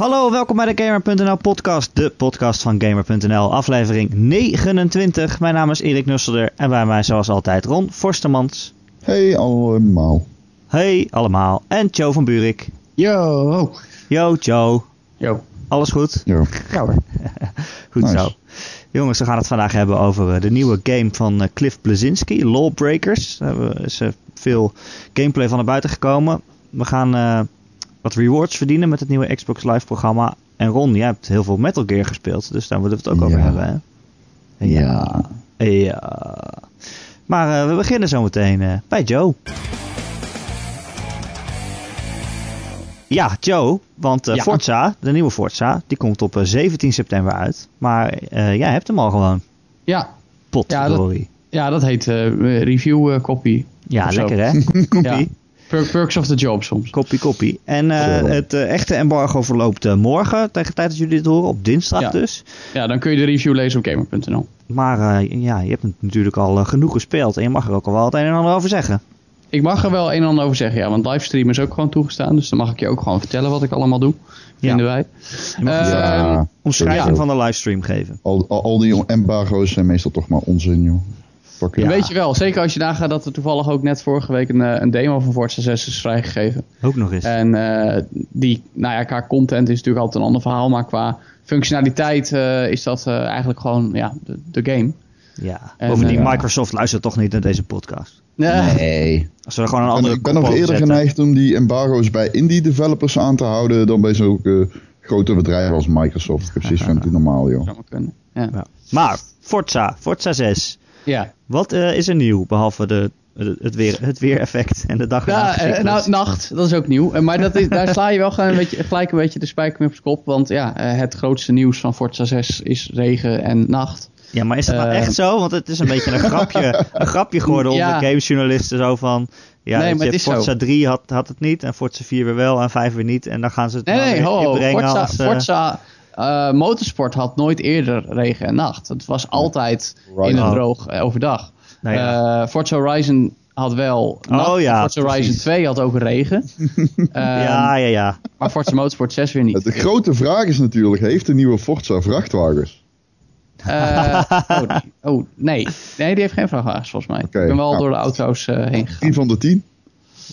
Hallo, welkom bij de Gamer.nl podcast, de podcast van Gamer.nl, aflevering 29. Mijn naam is Erik Nusselder en bij mij zoals altijd Ron Forstemans. Hey allemaal. Hey allemaal. En Joe van Buurik. Yo. Yo Joe. Yo. Alles goed? Ja. Ja hoor. Goed Nice. zo. Jongens, we gaan het vandaag hebben over eh, de nieuwe game van eh, Cliff Blazinski, Lawbreakers. Er is eh, veel gameplay van naar buiten gekomen. We gaan eh, wat rewards verdienen met het nieuwe Xbox Live programma. En Ron, jij hebt heel veel Metal Gear gespeeld, dus daar moeten we het ook over Ja. hebben. Hè? Ja. Ja. Maar eh, we beginnen zo meteen eh, bij Joe. Ja, Joe, want eh, Ja. Forza, de nieuwe Forza, die komt op eh, 17 september uit. Maar eh, jij hebt hem al gewoon. Ja. Potverdorie. Ja, dat heet eh, review eh, copy. Ja, zo. lekker hè? Ja. Per- perks of the job soms. koppie, koppie. En eh, het eh, echte embargo verloopt eh, morgen, tegen de tijd dat jullie dit horen, op dinsdag Ja. dus. Ja, dan kun je de review lezen op gamer.nl. Maar eh, ja, je hebt het natuurlijk al genoeg gespeeld en je mag er ook al wel het een en ander over zeggen. Ik mag er wel een en ander over zeggen, ja, want livestream is ook gewoon toegestaan. Dus dan mag ik je ook gewoon vertellen wat ik allemaal doe. Vinden wij. Eh, een ja. omschrijving van de livestream geven. Al, al, al die embargo's zijn meestal toch maar onzin, joh. Weet je wel, zeker als je nagaat dat er toevallig ook net vorige week een, eh, een demo van Forza 6 is vrijgegeven. Ook nog eens. En eh, die, nou ja, qua content is natuurlijk altijd een ander verhaal. Maar qua functionaliteit eh, is dat eh, eigenlijk gewoon ja, de, de game. Ja, En, bovendien, Microsoft luistert toch niet naar deze podcast. Nee. Nee. Als we er gewoon een Ik andere ben, ik ben nog eerder zetten. geneigd om die embargo's bij indie developers aan te houden dan bij zulke grote bedrijven als Microsoft. Precies van het normaal, joh. Zou maar kunnen. Ja. Ja. Maar, Forza, Forza 6. ja. Wat eh, is er nieuw, behalve de, de- het, weer, het weereffect en de dag en Ja, eh, nou, nacht, dat is ook nieuw. Eh, Maar dat is, daar sla je wel een beetje, gelijk een beetje de spijker mee op zijn kop. Want ja, het grootste nieuws van Forza 6 is regen en nacht. Ja, maar is dat nou echt zo? Want het is een beetje een grapje, een grapje geworden onder Ja. gamejournalisten. Zo van, ja, Nee, maar het is Forza zo. 3 had, had het niet en Forza 4 weer wel en 5 weer niet. En dan gaan ze het Nee, nee, weer ho, Forza, als... Forza eh, Motorsport had nooit eerder regen en nacht. Het was altijd Right. in het Oh. droog eh, overdag. nou ja. Eh, Forza Horizon had wel nacht. Oh ja, Forza Horizon precies. 2 had ook regen. Ehm, ja, ja, ja. Maar Forza Motorsport 6 weer niet. De grote vraag is natuurlijk, heeft de nieuwe Forza vrachtwagens? Eh, oh, nee. oh, nee. Nee, die heeft geen vrachtwagens volgens mij. Oké, ik ben wel nou. door de auto's eh, heen gegaan, 10 van de 10?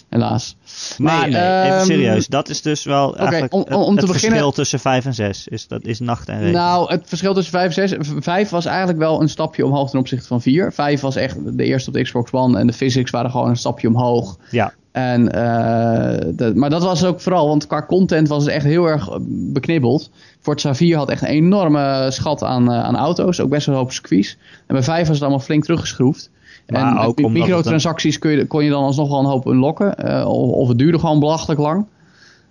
Helaas. Nee, Maar, nee, even ehm, serieus. Dat is dus wel eigenlijk om- om te het beginnen- verschil tussen 5 en 6. Is, dat is nacht en regen. Nou, het verschil tussen 5 en 6. 5 was eigenlijk wel een stapje omhoog ten opzichte van 4. 5 was echt de eerste op de Xbox One en de physics waren gewoon een stapje omhoog. ja, En, eh, de- maar dat was ook vooral, want qua content was het echt heel erg eh, beknibbeld. Forza 4 had echt een enorme schat aan, eh, aan auto's, ook best wel een hoop circuits. En bij 5 was het allemaal flink teruggeschroefd. Maar en ook microtransacties kun je, kon je dan alsnog wel een hoop unlocken. eh, of, of het duurde gewoon belachelijk lang.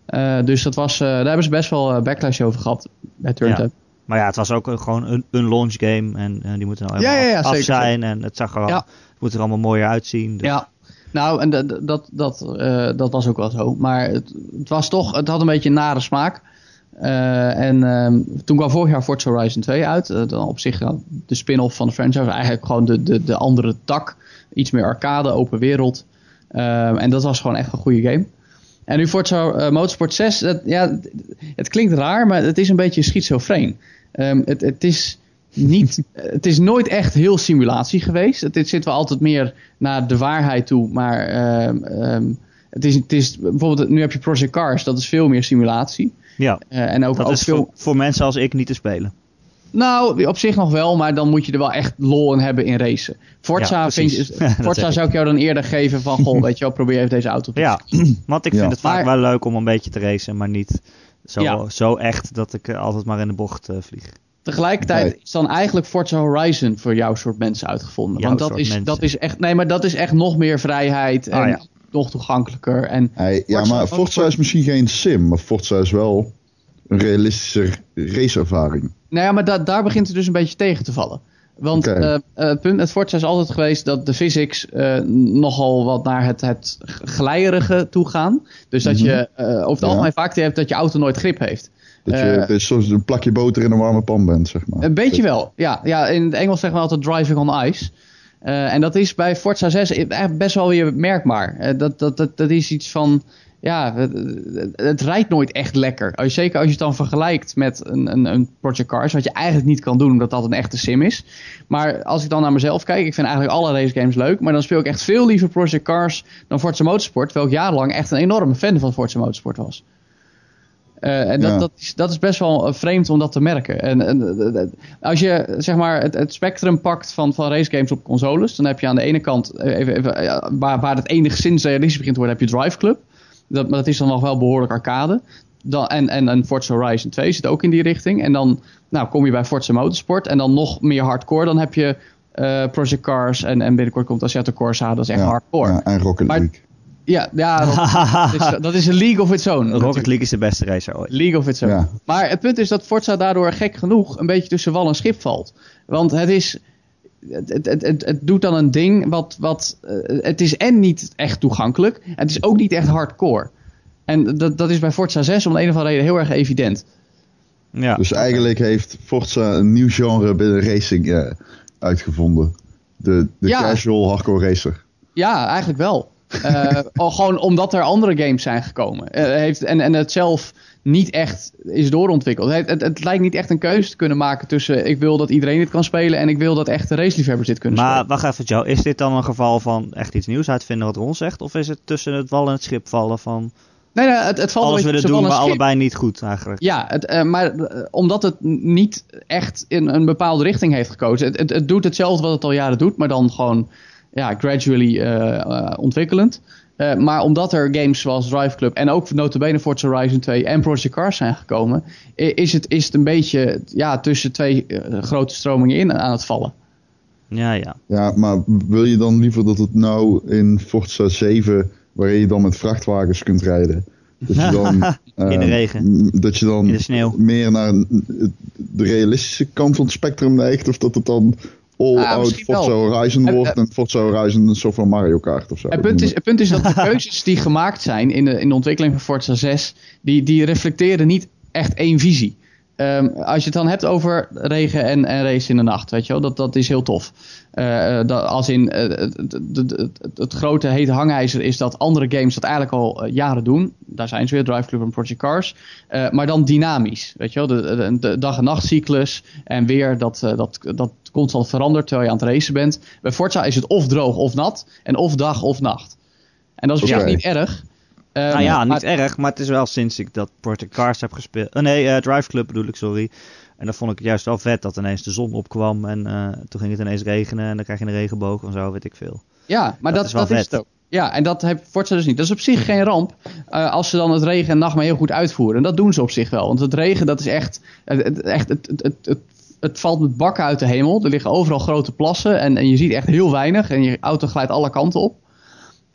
Eh, dus dat was, eh, daar hebben ze best wel backlash over gehad bij Turntime. maar ja, het was ook gewoon een, een launch game. En die moeten nou helemaal ja, ja, af zijn. En het, zag er al, het moet er allemaal mooier uitzien. Dus- Ja, nou, en dat, dat, dat, dat was ook wel zo. Maar het, het was toch, het had een beetje een nare smaak. Eh, en ehm, toen kwam vorig jaar Forza Horizon 2 uit. Eh, dan op zich de spin-off van de franchise. Eigenlijk gewoon de, de, de andere tak. Iets meer arcade, open wereld. Ehm, en dat was gewoon echt een goede game. En nu Forza eh, Motorsport 6. Het, ja, het, klinkt raar, maar het is een beetje schizofreen. Ehm, het, het is niet, het is nooit echt heel simulatie geweest. Het, het zit wel altijd meer naar de waarheid toe. Maar het is, het is bijvoorbeeld, nu heb je Project Cars, dat is veel meer simulatie. Ja. Eh, en ook, Dat ook is veel. voor, voor mensen als ik niet te spelen. Nou, op zich nog wel, maar dan moet je er wel echt lol in hebben in racen. Ja, Forza, vind je, Forza zou ik jou dan eerder geven van, goh, weet je wel, probeer even deze auto te Ja, want ik Ja. vind het vaak Maar- wel leuk om een beetje te racen. Maar niet zo, Ja. zo echt dat ik eh, altijd maar in de bocht eh, vlieg. Tegelijkertijd Nee. is dan eigenlijk Forza Horizon voor jouw soort mensen uitgevonden. Jouw Want dat is, mensen. dat is echt, nee, maar dat is echt nog meer vrijheid en Ah, ja. Nog toegankelijker. En Hey, ja, maar Forza is misschien geen sim, maar Forza is wel een realistische raceervaring. Nou ja, maar da- daar begint het dus een beetje tegen te vallen. Want eh, eh, het punt met Forza is altijd geweest dat de physics eh, nogal wat naar het, het glijerige toe gaan. Dus dat je eh, over het Ja. algemeen vaak hebt dat je auto nooit grip heeft. Dat je soms een plakje boter in een warme pan bent, zeg maar. Een beetje wel, ja. ja. In het Engels zeggen we altijd driving on ice. Eh, en dat is bij Forza 6 eigenlijk best wel weer merkbaar. Eh, dat, dat, dat, dat is iets van... ja, het, het, rijdt nooit echt lekker. Zeker als je het dan vergelijkt met een, een, een Project Cars, wat je eigenlijk niet kan doen omdat dat een echte sim is. Maar als ik dan naar mezelf kijk, ik vind eigenlijk alle race games leuk, maar dan speel ik echt veel liever Project Cars dan Forza Motorsport, ik jarenlang echt een enorme fan van Forza Motorsport was. Uh, en dat, Ja. dat, is, dat is best wel eh, vreemd om dat te merken. En, en, eh, eh, als je zeg maar, het, het spectrum pakt van, van racegames op consoles, dan heb je aan de ene kant, eh, even, even, ja, waar, waar het enigszins realistisch begint te worden, heb je Drive Club. Dat, maar dat is dan nog wel behoorlijk arcade. Dan, en, en, en Forza Horizon 2 zit ook in die richting. En dan nou, kom je bij Forza Motorsport. En dan nog meer hardcore. Dan heb je eh, Project Cars. En, en binnenkort komt Assetto Corsa. Dat is echt Ja, hardcore. Ja, en Rocket Maar- League. ja, dat, is, dat is een league of its own. Rocket League is de beste racer ooit. League of its own. Ja. Maar het punt is dat Forza daardoor gek genoeg een beetje tussen wal en schip valt. Want het is... Het, het, het, het, doet dan een ding wat... wat eh, het is en niet echt toegankelijk. En het is ook niet echt hardcore. En dat, dat is bij Forza 6 om de een of andere reden heel erg evident. Ja. Dus eigenlijk heeft Forza een nieuw genre binnen racing eh, uitgevonden. De, de Ja. casual hardcore racer. Ja, eigenlijk wel. Eh, al gewoon omdat er andere games zijn gekomen. Eh, heeft, en, en het zelf niet echt is doorontwikkeld. Het, het, het lijkt niet echt een keuze te kunnen maken tussen... ik wil dat iedereen dit kan spelen... en ik wil dat echte raceliefhebbers dit kunnen Maar spelen. wacht even Joe, is dit dan een geval van echt iets nieuws uitvinden wat Ron zegt? Of is het tussen het wal en het schip vallen van Nee, nee, het, het valt alles willen doen, maar schip. allebei niet goed eigenlijk? Ja, het, eh, maar omdat het niet echt in een bepaalde richting heeft gekozen. Het, het, het doet hetzelfde wat het al jaren doet, maar dan gewoon ja, gradually eh, eh, ontwikkelend. Eh, maar omdat er games zoals Drive Club en ook notabene Forza Horizon 2 en Project Cars zijn gekomen, is het, is het een beetje ja, tussen twee grote stromingen in aan het vallen. Ja, ja. Ja, maar wil je dan liever dat het nou in Forza 7, waarin je dan met vrachtwagens kunt rijden, dat je dan, In de regen. dat je dan In de sneeuw. meer naar de realistische kant van het spectrum neigt, of dat het dan all Ah, Forza wel. Horizon wordt en Forza Horizon een soort van Mario Kart of zo. Het punt, is, het punt is dat de keuzes die gemaakt zijn in de, in de ontwikkeling van Forza 6, die, die reflecteren niet echt één visie. Ehm, als je het dan hebt over regen en, en race in de nacht, weet je wel, dat, dat is heel tof. Eh, eh, dat, als in eh, het, grote hete hangijzer is dat andere games dat eigenlijk al jaren doen. Daar zijn ze weer, Drive Club en Project Cars. Maar dan dynamisch, weet je wel, de, de, de dag- en nachtcyclus en weer dat, dat, dat constant verandert terwijl je aan het racen bent. Bij Forza is het of droog of nat en of dag of nacht. En dat is op zich niet erg. Eh, nou ja, niet maar- erg, maar het is wel sinds ik dat Project Cars heb gespeeld. eh, nee, eh, Drive Club bedoel ik, sorry. En dan vond ik het juist wel vet dat ineens de zon opkwam en toen ging het ineens regenen en dan krijg je een regenboog en zo, weet ik veel. Ja, maar Dat dat, is wel dat is het ook. Ja, en dat heeft Forza dus niet. Dat is op zich geen ramp als ze dan het regen en nacht maar heel goed uitvoeren. En dat doen ze op zich wel. Want het regen, dat is echt... Het, het, echt, het, het, het, het, het valt met bakken uit de hemel. Er liggen overal grote plassen en, en je ziet echt heel weinig. En je auto glijdt alle kanten op.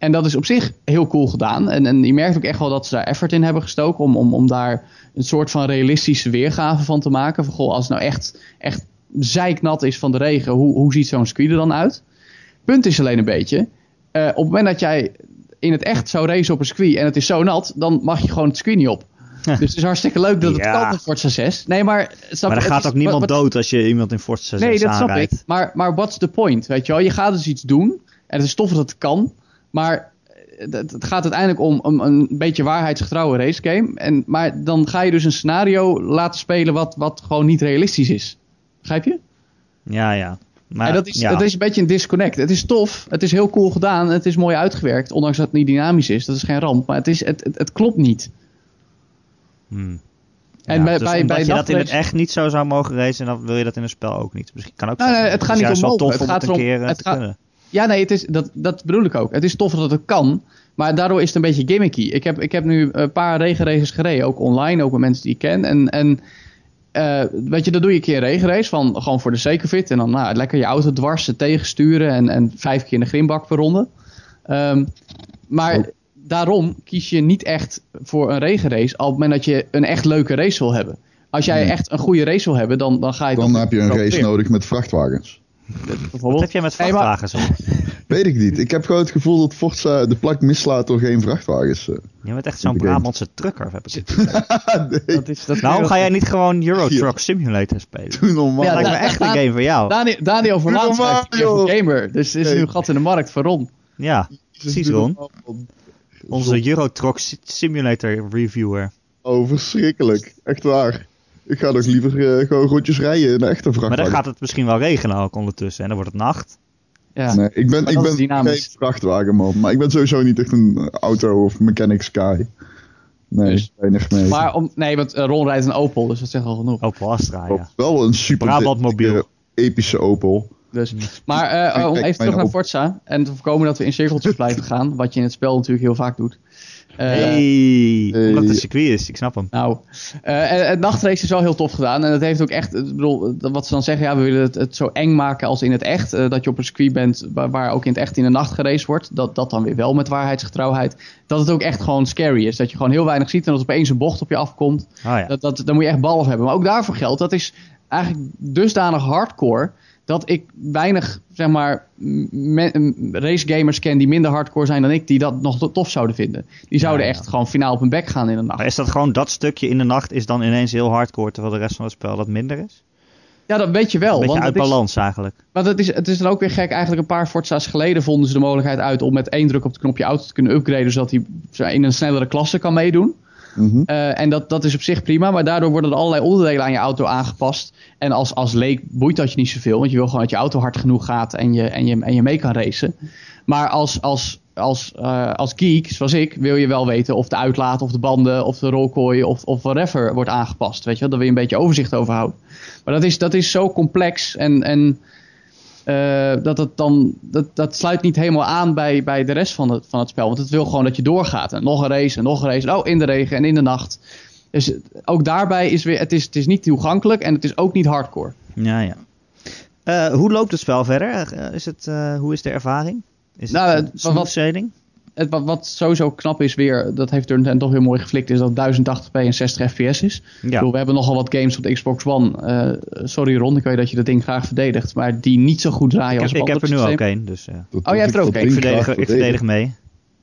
En dat is op zich heel cool gedaan. En, en je merkt ook echt wel dat ze daar effort in hebben gestoken... om, om, om daar een soort van realistische weergave van te maken. Van, goh, als het nou echt, echt zeiknat is van de regen... hoe, hoe ziet zo'n circuit er dan uit? Punt is alleen een beetje... eh, op het moment dat jij in het echt zou racen op een circuit en het is zo nat, dan mag je gewoon het circuit niet op. Dus het is hartstikke leuk dat het Ja. kan met Forza 6. Nee, maar... Snap Maar er gaat is- ook niemand wat- dood als je iemand in Forza 6 Nee, dat snap aanrijdt. ik. Maar, maar what's the point? Weet je wel, je gaat dus iets doen. En het is tof dat het kan. Maar het, het gaat uiteindelijk om, om een beetje waarheidsgetrouwe racegame. En, maar dan ga je dus een scenario laten spelen wat, wat gewoon niet realistisch is. Begrijp je? Ja, ja. Maar, en dat is, ja. dat is een beetje een disconnect. Het is tof, het is heel cool gedaan, het is mooi uitgewerkt. Ondanks dat het niet dynamisch is, dat is geen ramp. Maar het, is, het, het, het klopt niet. Hmm. En Ja, bij, dus bij, bij je dat in het echt niet zo zou mogen racen, dan wil je dat in een spel ook niet. Misschien kan ook zijn. nee, het gaat niet om mogen. tof Het om gaat het een erom- keer eh, het te gaat- kunnen. Ja, nee, het is, dat, dat bedoel ik ook. Het is tof dat het kan, maar daardoor is het een beetje gimmicky. Ik heb, ik heb nu een paar regenraces gereden, ook online, ook met mensen die ik ken. En, en eh, weet je, dan doe je een keer een regenrace, van, gewoon voor de sake of it. En dan nou, lekker je auto dwars, tegensturen en, en vijf keer in de grimbak per ronde. Ehm, maar Oh. daarom kies je niet echt voor een regenrace op het moment dat je een echt leuke race wil hebben. Als jij Nee. echt een goede race wil hebben, dan, dan ga je... Dan dat heb je een race nodig met vrachtwagens. Bijvoorbeeld. Wat heb jij met maar- vrachtwagens op? Weet ik niet. Ik heb gewoon het gevoel dat Forza de plak mislaat door geen vrachtwagens. eh. Je bent echt zo'n. Brabantse trucker, heb ik het. nee, Dat is, dat Nou, ga jij niet gewoon Euro Truck Simulator spelen? doe normaal. Ja, Dat lijkt me echt een game voor jou. Daniel, Daniel Verlaan voor joh. Gamer. Dus er is Nee. nu een gat in de markt voor Ron. Ja, precies Ron. Onze Eurotruck Simulator reviewer. Oh, verschrikkelijk. Echt waar. Ik ga nog liever eh, gewoon rondjes rijden in een echte Maar vrachtwagen. dan gaat het misschien wel regenen ook ondertussen. En dan wordt het nacht. Ja. Nee, ik ben, Maar ik ben geen vrachtwagenman. Maar ik ben sowieso niet echt een auto- of mechanic guy. Nee, Dus- weinig mee. Maar om, nee, want eh, Ron rijdt een Opel, dus dat zegt al genoeg. Opel Astra, ja. Wel een super Brabant mobiel. epische Opel. Dus. Maar eh, om even terug naar Forza en te voorkomen dat we in cirkeltjes blijven gaan, wat je in het spel natuurlijk heel vaak doet. Eh, Hey, Hey. omdat het een circuit is, ik snap hem. Nou, eh, het nachtrace is wel heel tof gedaan. En het heeft ook echt, ik bedoel, wat ze dan zeggen, ja, we willen het, het zo eng maken als in het echt. Eh, dat je op een circuit bent waar, waar ook in het echt in de nacht geraced wordt. Dat, dat dan weer wel met waarheidsgetrouwheid. Dat het ook echt gewoon scary is. Dat je gewoon heel weinig ziet en dat opeens een bocht op je afkomt. Oh ja. Dat, dat, dan moet je echt ballen hebben. Maar ook daarvoor geldt, dat is eigenlijk dusdanig hardcore. Dat ik weinig, zeg maar, me- race gamers ken die minder hardcore zijn dan ik, die dat nog tof zouden vinden. Die zouden ja. echt gewoon finaal op hun bek gaan in de nacht. Maar is dat gewoon dat stukje in de nacht is dan ineens heel hardcore, terwijl de rest van het spel dat minder is? Ja, dat weet je wel. Een beetje want uit is- balans eigenlijk. Maar het is, het is dan ook weer gek. Eigenlijk een paar Forza's geleden vonden ze de mogelijkheid uit om met één druk op het knopje auto te kunnen upgraden, zodat hij in een snellere klasse kan meedoen. Mhm. Eh, en dat, dat is op zich prima, maar daardoor worden er allerlei onderdelen aan je auto aangepast. En als, als leek boeit dat je niet zoveel, want je wil gewoon dat je auto hard genoeg gaat en je, en je, en je mee kan racen. Maar als, als, als, eh, als geek, zoals ik, wil je wel weten of de uitlaat, of de banden, of de rolkooi, of, of whatever wordt aangepast. Weet je wel, daar wil je een beetje overzicht over houden. Maar dat is, dat is zo complex en, en eh, dat, het dan, dat, dat sluit niet helemaal aan bij, bij de rest van het, van het spel. Want het wil gewoon dat je doorgaat. En nog een race en nog een race. Oh, in de regen en in de nacht. Dus ook daarbij is weer, het is, het is niet toegankelijk en het is ook niet hardcore. Ja, ja. Eh, hoe loopt het spel verder? Eh, is het, hoe is de ervaring? Is Nou, het wat-? Het, wat, wat sowieso knap is weer, dat heeft er toch weer mooi geflikt, is dat 1080p en 60 fps is. Ik Ja. bedoel, we hebben nogal wat games op de Xbox One. eh, sorry Ron, ik weet dat je dat ding graag verdedigt, maar die niet zo goed draaien Ik als heb, op ik heb er nu ook één, dus ja. Dat- Oh, jij hebt er ook een. ik verdedig, ik verdedig mee.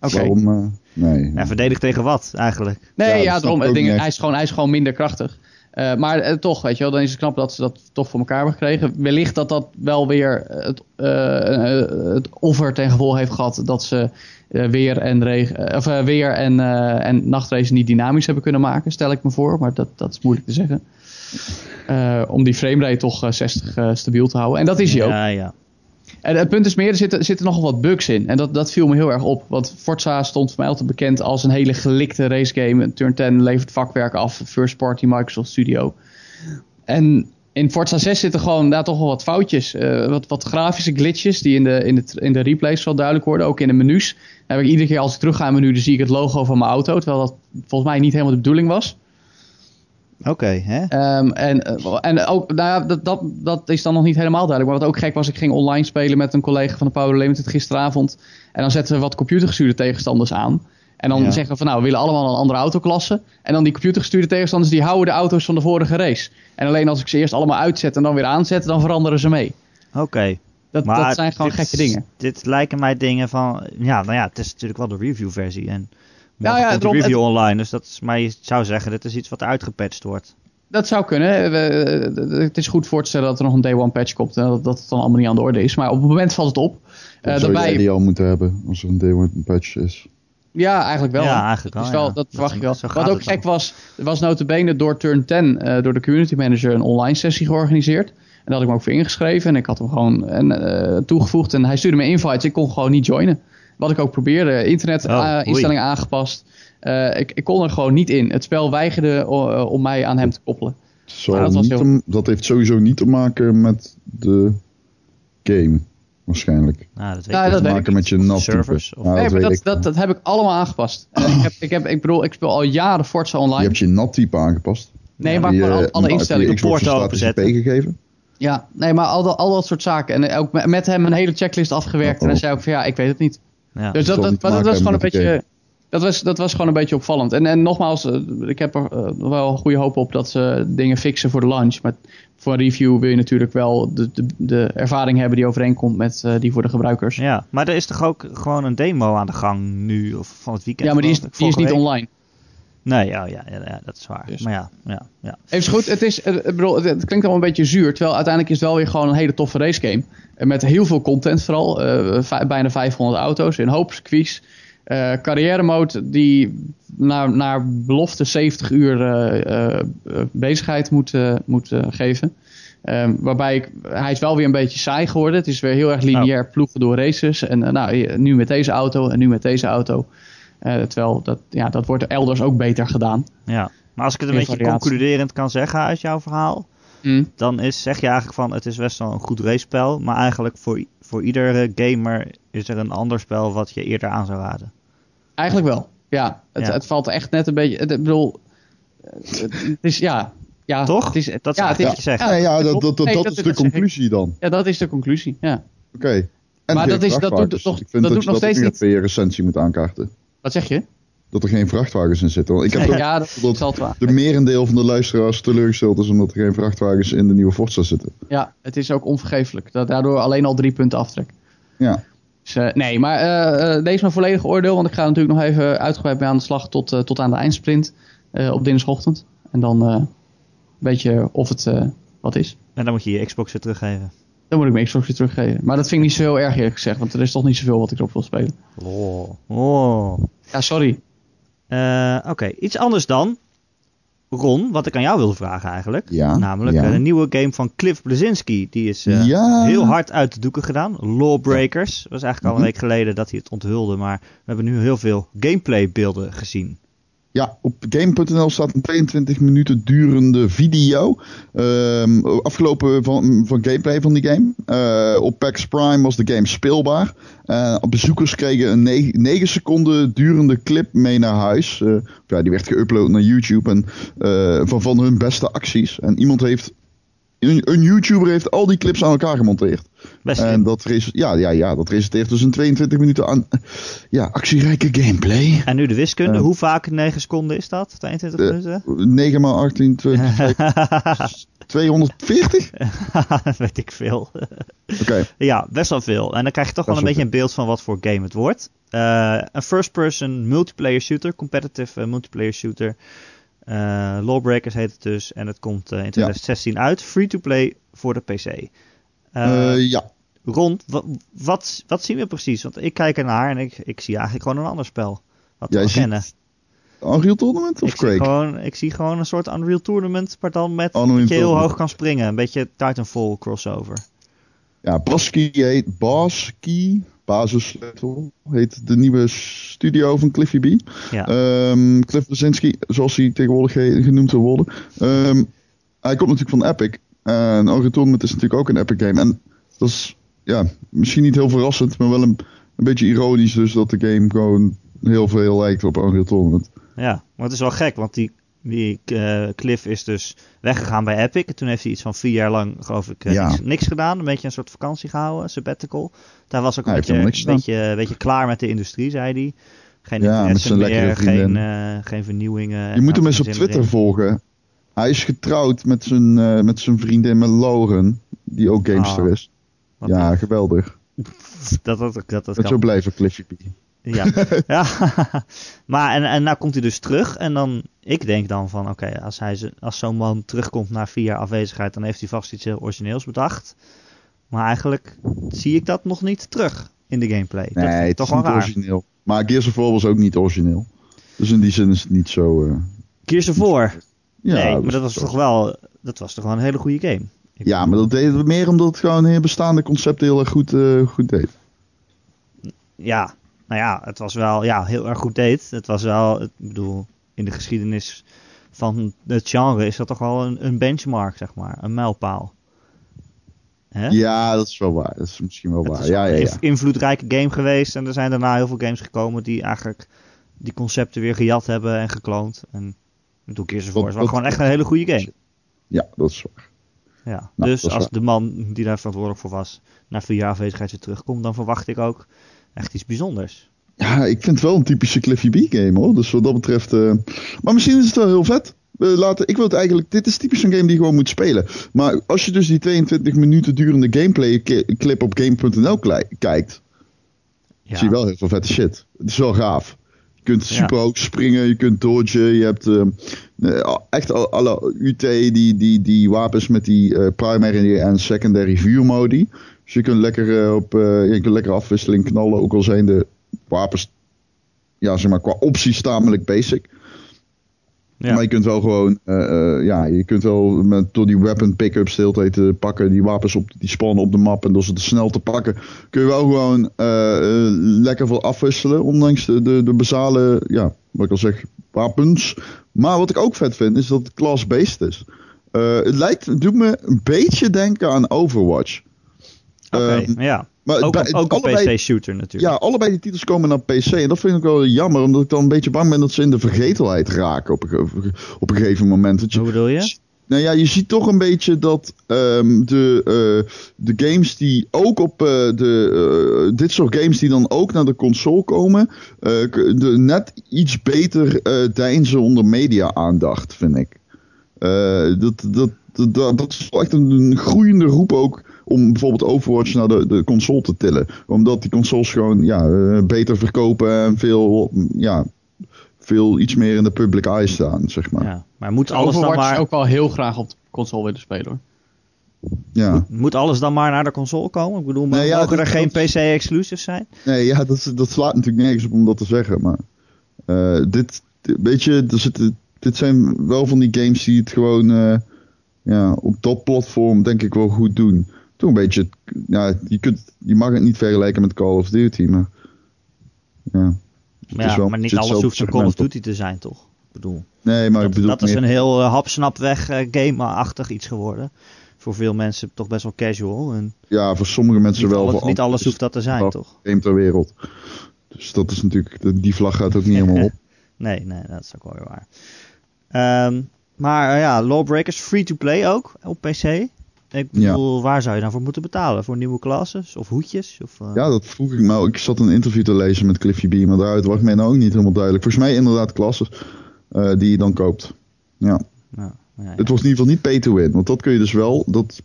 Oké. Waarom? eh, nee. Ja, verdedig tegen wat eigenlijk? Nee, Ja, daarom. ding, hij, is gewoon, hij is gewoon minder krachtig. Eh, maar eh, toch, weet je wel, dan is het knap dat ze dat toch voor elkaar hebben gekregen. Wellicht dat dat wel weer het, eh, het offer ten gevolg heeft gehad dat ze weer en, regen, of, weer en, en nachtrace niet dynamisch hebben kunnen maken, stel ik me voor. Maar dat, dat is moeilijk te zeggen. Om die framerate toch eh, 60 eh, stabiel te houden. En dat is hij ook. Ja, ja. En het punt is meer, er zitten, nogal wat bugs in. En dat, dat viel me heel erg op. Want Forza stond voor mij altijd bekend als een hele gelikte racegame. Turn 10 levert vakwerk af. First party Microsoft Studio. En in Forza 6 zitten gewoon daar toch wel wat foutjes. Eh, wat, wat grafische glitches die in de, in, de, in de replays wel duidelijk worden. Ook in de menus. Dan heb ik iedere keer als ik terug ga in menu, dan zie ik het logo van mijn auto. Terwijl dat volgens mij niet helemaal de bedoeling was. Oké, hè? Ehm, en, eh, en ook, nou ja, dat, dat, dat is dan nog niet helemaal duidelijk. Maar wat ook gek was, ik ging online spelen met een collega van de Power Limited gisteravond. En dan zetten we wat computergestuurde tegenstanders aan. En dan Ja. zeggen we van nou, we willen allemaal een andere autoklasse. En dan die computergestuurde tegenstanders, die houden de auto's van de vorige race. En alleen als ik ze eerst allemaal uitzet en dan weer aanzet, dan veranderen ze mee. Oké. Dat, dat zijn gewoon dit- gekke dingen. Dit lijken mij dingen van... Ja, nou ja, het is natuurlijk wel de review-versie. En Ja, morgen ja, komt de review online. Dus dat is, maar je zou zeggen, dit is iets wat uitgepatcht wordt. Dat zou kunnen. We- het is goed voor te stellen dat er nog een day one patch komt. En dat, dat het dan allemaal niet aan de orde is. Maar op het moment valt het op. Eh, Dat zou daarbij- jij die al moeten hebben als er een day one patch is. Ja, eigenlijk wel. Ja, eigenlijk Dat wel, ja. Dat Dat verwacht ik wel. Wat ook dan. gek was, er was notabene door Turn 10, eh, door de community manager, een online sessie georganiseerd. En daar had ik me ook voor ingeschreven. En ik had hem gewoon en, eh, toegevoegd. En hij stuurde me invites. Ik kon gewoon niet joinen. Wat ik ook probeerde. Internet Oh, eh, aangepast. Eh, ik, ik kon er gewoon niet in. Het spel weigerde eh, om mij aan hem te koppelen. Dat niet heel- dat heeft sowieso niet te maken met de game. Waarschijnlijk. Nou, dat weet Ja, ik dat te weet maken ik met je nat Servers, of- Ja, nee, dat maar dat, ik. dat, dat heb ik allemaal aangepast. En ik, heb, ik, heb, ik bedoel, ik speel al jaren Forza Je Online. hebt je nat type aangepast. Nee, maar Die, alle, je instellingen. Openzetten. IP gegeven? Ja, nee, maar al dat, al dat soort zaken. En ook met- hem een hele checklist afgewerkt. En hij Oh. zei ook van ja, ik weet het niet. Ja. Dus dat, dat, maar was gewoon een beetje. Dat was, dat was gewoon een beetje opvallend. En, en nogmaals, eh, ik heb er eh, wel goede hoop op dat ze dingen fixen voor de launch. Maar voor een review wil je natuurlijk wel de, de, de ervaring hebben die overeenkomt met eh, die voor de gebruikers. Ja, Ja, maar er is toch ook gewoon een demo aan de gang nu, of van het weekend? maar die is, die is niet week? online. Nee, ja, ja, ja, ja, dat is waar. Dus. Maar ja, ja, ja. Even goed, het, is, ik bedoel, het, het klinkt allemaal een beetje zuur. Terwijl uiteindelijk is het wel weer gewoon een hele toffe racegame. Met heel veel content vooral. eh, bijna 500 auto's, een hoop circuits. eh carrière mode die naar, naar belofte 70 uur eh, bezigheid moet, moet geven. Ehm, waarbij ik, hij is wel weer een beetje saai geworden. Het is weer heel erg lineair ploegen door races. En nou, nu met deze auto en nu met deze auto. Eh, terwijl dat, ja, dat wordt elders ook beter gedaan. Ja. Maar als ik het een beetje variatie. concluderend kan zeggen uit jouw verhaal, dan is, zeg je eigenlijk van het is best wel een goed race-spel, maar eigenlijk voor, voor iedere gamer is er een ander spel wat je eerder aan zou raden. Eigenlijk wel. Ja, het, Ja. het valt echt net een beetje. Het, ik bedoel, het, is ja. ja Toch? Het is, Dat is ja, het eigenlijk is, wat je zegt. Ja, ja dat, dat, dat, Nee, dat dat- is de conclusie dan. Ja, dat is de conclusie. Ja. Oké. Maar dat is- dat doet toch- Ik vind dat dat, doet je nog dat steeds niet- recensie moet aankaarten. Wat zeg je? Dat er geen vrachtwagens in zitten. Want ik heb ook Ja, dat, dat de merendeel van de luisteraars teleurgesteld is omdat er geen vrachtwagens in de nieuwe Forza zitten. Ja, het is ook onvergeeflijk. Dat daardoor alleen al drie punten aftrek. Ja. Dus, eh, nee, maar eh, eh, deze mijn volledige oordeel. Want ik ga natuurlijk nog even uitgebreid mee aan de slag tot, tot aan de eindsprint. eh, op dinsdagochtend. En dan eh weet je of het eh, wat is. En dan moet je je Xbox weer teruggeven. Dan moet ik mijn Xbox weer teruggeven. Maar dat vind ik niet zo heel erg eerlijk gezegd. Want er is toch niet zoveel wat ik erop wil spelen. Oh. oh. Ja, sorry. Eh, Oké, iets anders dan. Ron, wat ik aan jou wilde vragen eigenlijk. Ja, Namelijk ja. eh, een nieuwe game van Cliff Blazinski. Die is eh, Ja. heel hard uit de doeken gedaan. Lawbreakers. Het was eigenlijk al een Mhm. week geleden dat hij het onthulde. Maar we hebben nu heel veel gameplay beelden gezien. Ja, op game.nl staat een 22 minuten durende video. ehm, afgelopen van, van gameplay van die game. Eh, op PAX Prime was de game speelbaar. Eh, bezoekers kregen een 9, seconden durende clip mee naar huis. Eh, ja, die werd geüpload naar YouTube en, van hun beste acties. En iemand heeft. Een, een YouTuber heeft al die clips aan elkaar gemonteerd. Best En dat, ja, ja, ja, dat resulteert dus in 22 minuten aan ja, actierijke gameplay. En nu de wiskunde. Eh. Hoe vaak 9 seconden is dat? 22 Eh, minuten? 9 x 18, 20, 240? dat weet ik veel. Oké, Ja, best wel veel. En dan krijg je toch wel een beetje een beeld van wat voor game het wordt. Eh, een first-person multiplayer shooter, competitive eh, multiplayer shooter. Eh, Lawbreakers heet het dus. En het komt eh, in 2016 uit. Free-to-play voor de PC. Eh, ja. Ron, wa- wat, wat zien we precies? Want ik kijk ernaar en ik, ik zie eigenlijk gewoon een ander spel. Wat Jij we kennen. Unreal Tournament of Ik zie, gewoon, ik zie gewoon een soort Unreal Tournament, maar dan met Unreal dat je heel hoog kan springen. Een beetje Titanfall crossover. Ja, Baski heet Baski, Basissleutel, heet de nieuwe studio van Cliffy B. Ja. Ehm, Cliff Blazinski, zoals hij tegenwoordig genoemd wil worden. Ehm, hij komt natuurlijk van Epic. En Unreal Tournament is natuurlijk ook een Epic game. En dat is ja, misschien niet heel verrassend, maar wel een, een beetje ironisch dus dat de game gewoon heel veel lijkt op Unreal Tournament. Ja, maar het is wel gek, want die, die eh, Cliff is dus weggegaan bij Epic. En toen heeft hij iets van vier jaar lang, geloof ik, eh, Ja. niks, niks gedaan. Een beetje een soort vakantie gehouden, sabbatical. Daar was ook een beetje, een beetje, klaar met de industrie, zei hij. Geen Ja, zijn meer, lekkere geen, eh, geen vernieuwingen. Je moet hem eens op Twitter volgen. Hij is getrouwd met zijn, met zijn vriendin met Lauren, die ook gamester Ah, is. Wat Ja, geweldig. Dat, dat, dat, dat, Dat zo blijven, Cliffy B. Ja, ja. maar en, en nou komt hij dus terug. En dan, ik denk dan van, oké, als, hij ze- als zo'n man terugkomt na vier jaar afwezigheid, dan heeft hij vast iets heel origineels bedacht. Maar eigenlijk zie ik dat nog niet terug in de gameplay. dat Nee, ik het toch is wel niet raar. origineel. Maar Gears of War was ook niet origineel. Dus in die zin is het niet zo... eh, Gears of War. ja, nee, maar is dat was toch wel, dat was toch wel een hele goede game. Ik- Ja, maar dat deed het meer omdat het gewoon een bestaande concept heel erg goed, eh, goed deed. Ja, nou ja, het was wel ja, heel erg goed deed. Het was wel, ik bedoel, in de geschiedenis van het genre is dat toch wel een, een benchmark, zeg maar. Een mijlpaal. Hè? Ja, dat is wel waar. Dat is misschien wel Het waar. is Ja, ja, een ja. inv- invloedrijke game geweest. En er zijn daarna heel veel games gekomen die eigenlijk die concepten weer gejat hebben en gekloond. En ik Gears of War is wel Wat- gewoon echt een hele goede game. Ja, dat is waar. Ja. Nou, dus als waar. de man die daar verantwoordelijk voor was, na vier jaar afwezigheid weer terugkomt, dan verwacht ik ook echt iets bijzonders. Ja, ik vind het wel een typische Cliffy B game hoor. Dus wat dat betreft. eh, Maar misschien is het wel heel vet. Eh, laten, ik wil het eigenlijk. Dit is typisch een game die je gewoon moet spelen. Maar als je dus die 22 minuten durende gameplay clip op game.nl kijkt. Ja. zie je wel heel veel vette shit. Het is wel gaaf. Je kunt Ja. super hoog springen, je kunt dodgen. Je hebt eh, echt al- alle UT, die, die, die wapens met die primary en secondary vuurmodi. Dus je kunt lekker, op, je kunt lekker afwisseling knallen. Ook al zijn de wapens ja, zeg maar, qua opties tamelijk basic. Ja. Maar je kunt wel gewoon, eh, eh, ja, je kunt wel met, door die weapon pickups de hele tijd te pakken, die wapens op, die spannen op de map en door ze te snel te pakken, kun je wel gewoon eh, eh, lekker veel afwisselen, ondanks de, de, de basale, ja, wat ik al zeg, wapens. Maar wat ik ook vet vind, is dat het class-based is. Eh, het lijkt, het doet me een beetje denken aan Overwatch. Oké, Ehm, ja. Maar Ook, bij- een- allebei- PC-shooter natuurlijk. ja, allebei die titels komen naar PC. En dat vind ik wel jammer, omdat ik dan een beetje bang ben dat ze in de vergetelheid raken op een, op een gegeven moment. Dat je, Hoe bedoel je? nou ja, je ziet toch een beetje dat ehm, de, eh, de games die ook op eh, de. eh, dit soort games die dan ook naar de console komen. de, net iets beter deinzen onder media-aandacht, vind ik. Dat, dat, dat, dat, is echt een, een groeiende roep ook om bijvoorbeeld Overwatch naar de, de console te tillen. Omdat die consoles gewoon ja, eh, beter verkopen en veel, ja, veel iets meer in de public eye staan, zeg maar. Ja. Maar moet alles dan Overwatch maar... ook wel heel graag op de console willen spelen hoor. Ja. Moet alles dan maar naar de console komen? Ik bedoel, Nee, ja, dat- er geen PC-exclusives zijn? Nee, ja, dat, dat slaat natuurlijk nergens op om dat te zeggen. Maar eh, dit, dit- weet je, er zitten, dit zijn wel van die games die het gewoon eh, ja, op dat platform denk ik wel goed doen. Toch een beetje, ja, je, kunt, je mag het niet vergelijken met Call of Duty, maar ja. Maar, ja, wel maar niet alles hoeft een Call of. Duty te zijn, toch? Ik bedoel, Nee, maar ik dat, bedoel dat is meer, een heel uh, hapsnapweg uh, game-achtig iets geworden. Voor veel mensen toch best wel casual. En ja, voor sommige mensen niet, wel. alles, voor niet alles hoeft dat te zijn, toch? game ter wereld. Dus dat is natuurlijk, die vlag gaat ook niet helemaal op. Nee, nee, dat is ook wel weer waar. Ehm, maar uh, ja, Lawbreakers free-to-play ook op PC. Ik bedoel, waar zou je dan voor moeten betalen? Voor nieuwe classes of hoedjes? Of, uh... Ja, dat vroeg ik me. Ik zat een interview te lezen met Cliffy B, maar daaruit was mij nou ook niet helemaal duidelijk. Volgens mij inderdaad classes uh, die je dan koopt. Ja. Ja, ja, ja. Het was in ieder geval niet pay to win, want dat kun je dus wel. Dat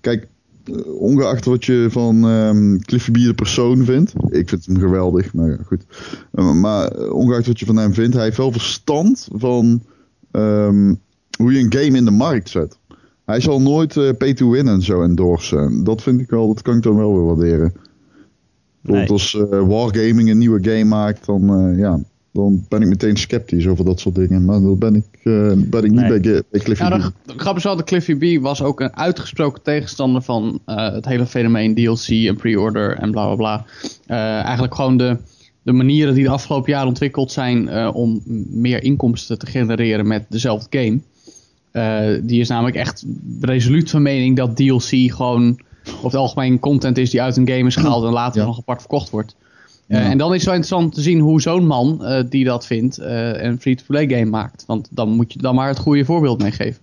Kijk, uh, ongeacht wat je van um, Cliffy B de persoon vindt. Ik vind hem geweldig, maar ja, goed. Uh, maar ongeacht wat je van hem vindt, hij heeft wel verstand van um, hoe je een game in de markt zet. Hij zal nooit uh, pay to win en zo endorsen. Dat vind ik wel, dat kan ik dan wel weer waarderen. Bijvoorbeeld als uh, Wargaming een nieuwe game maakt, dan, uh, ja, dan ben ik meteen sceptisch over dat soort dingen. Maar dat ben ik, uh, ben ik niet nee. bij, bij Cliffy ja, B. De grap is wel dat Cliffy B was ook een uitgesproken tegenstander van het hele fenomeen DLC en pre-order en bla bla bla. Eigenlijk gewoon de, de manieren die de afgelopen jaren ontwikkeld zijn om meer inkomsten te genereren met dezelfde game. Uh, die is namelijk echt resoluut van mening dat DLC gewoon over het algemeen content is die uit een game is gehaald en later ja. nog apart verkocht wordt. Uh, ja. En dan is het wel interessant te zien hoe zo'n man uh, die dat vindt uh, een free-to-play game maakt. Want dan moet je dan maar het goede voorbeeld meegeven.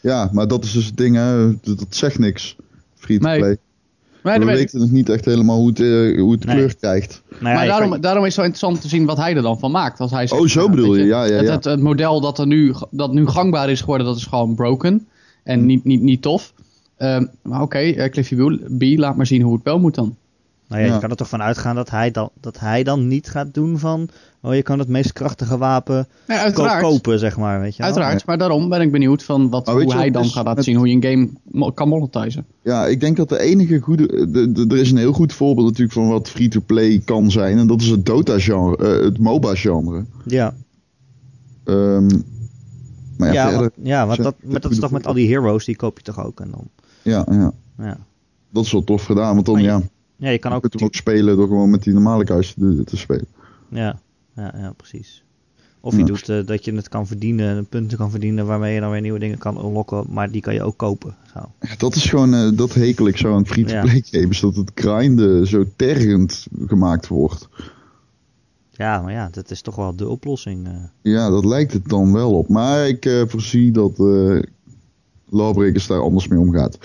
Ja, maar dat is dus het ding, hè. Dat, dat zegt niks. Free-to-play. Nee. Nee, we weten nog niet echt helemaal hoe het, hoe het nee. kleur krijgt. Nee, maar daarom, kan... daarom is het zo interessant te zien wat hij er dan van maakt. Als hij zegt, oh, zo bedoel je? Ja, ja, ja. Het, het, het, model dat, er nu, dat nu gangbaar is geworden, dat is gewoon broken. En hmm. niet, niet, niet tof. Uh, maar oké, okay, uh, Cliffy B, laat maar zien hoe het wel moet dan. Nou ja, ja, je kan er toch van uitgaan dat hij, dan, dat hij dan niet gaat doen van... Oh, je kan het meest krachtige wapen ja, ko kopen, zeg maar. Weet je uiteraard, ja. maar daarom ben ik benieuwd van wat, hoe hij dan gaat laten zien hoe je een game kan monetizen. Ja, ik denk dat de enige goede... De, de, er is een heel goed voorbeeld natuurlijk van wat free-to-play kan zijn. En dat is het Dota-genre, uh, het MOBA-genre. Ja. Um, maar ja, ja, verder, wat, ja wat dat, met, dat is toch met al die heroes, die koop je toch ook. En dan... Ja, ja. ja. Dat is wel tof gedaan, want dan je, ja... Ja, je kan ook, je kunt hem ook spelen door gewoon met die normale kuis te, te spelen. Ja, ja, ja precies. Of je ja. doet uh, dat je het kan verdienen, punten kan verdienen waarmee je dan weer nieuwe dingen kan unlocken, maar die kan je ook kopen. Zo. Ja, dat is gewoon, uh, dat hekel ik zo aan free-to-play ja. games, dat het grinden zo tergend gemaakt wordt. Ja, maar ja, dat is toch wel de oplossing. Uh. Ja, dat lijkt het dan wel op. Maar ik voorzie dat Lawbreakers daar anders mee omgaat.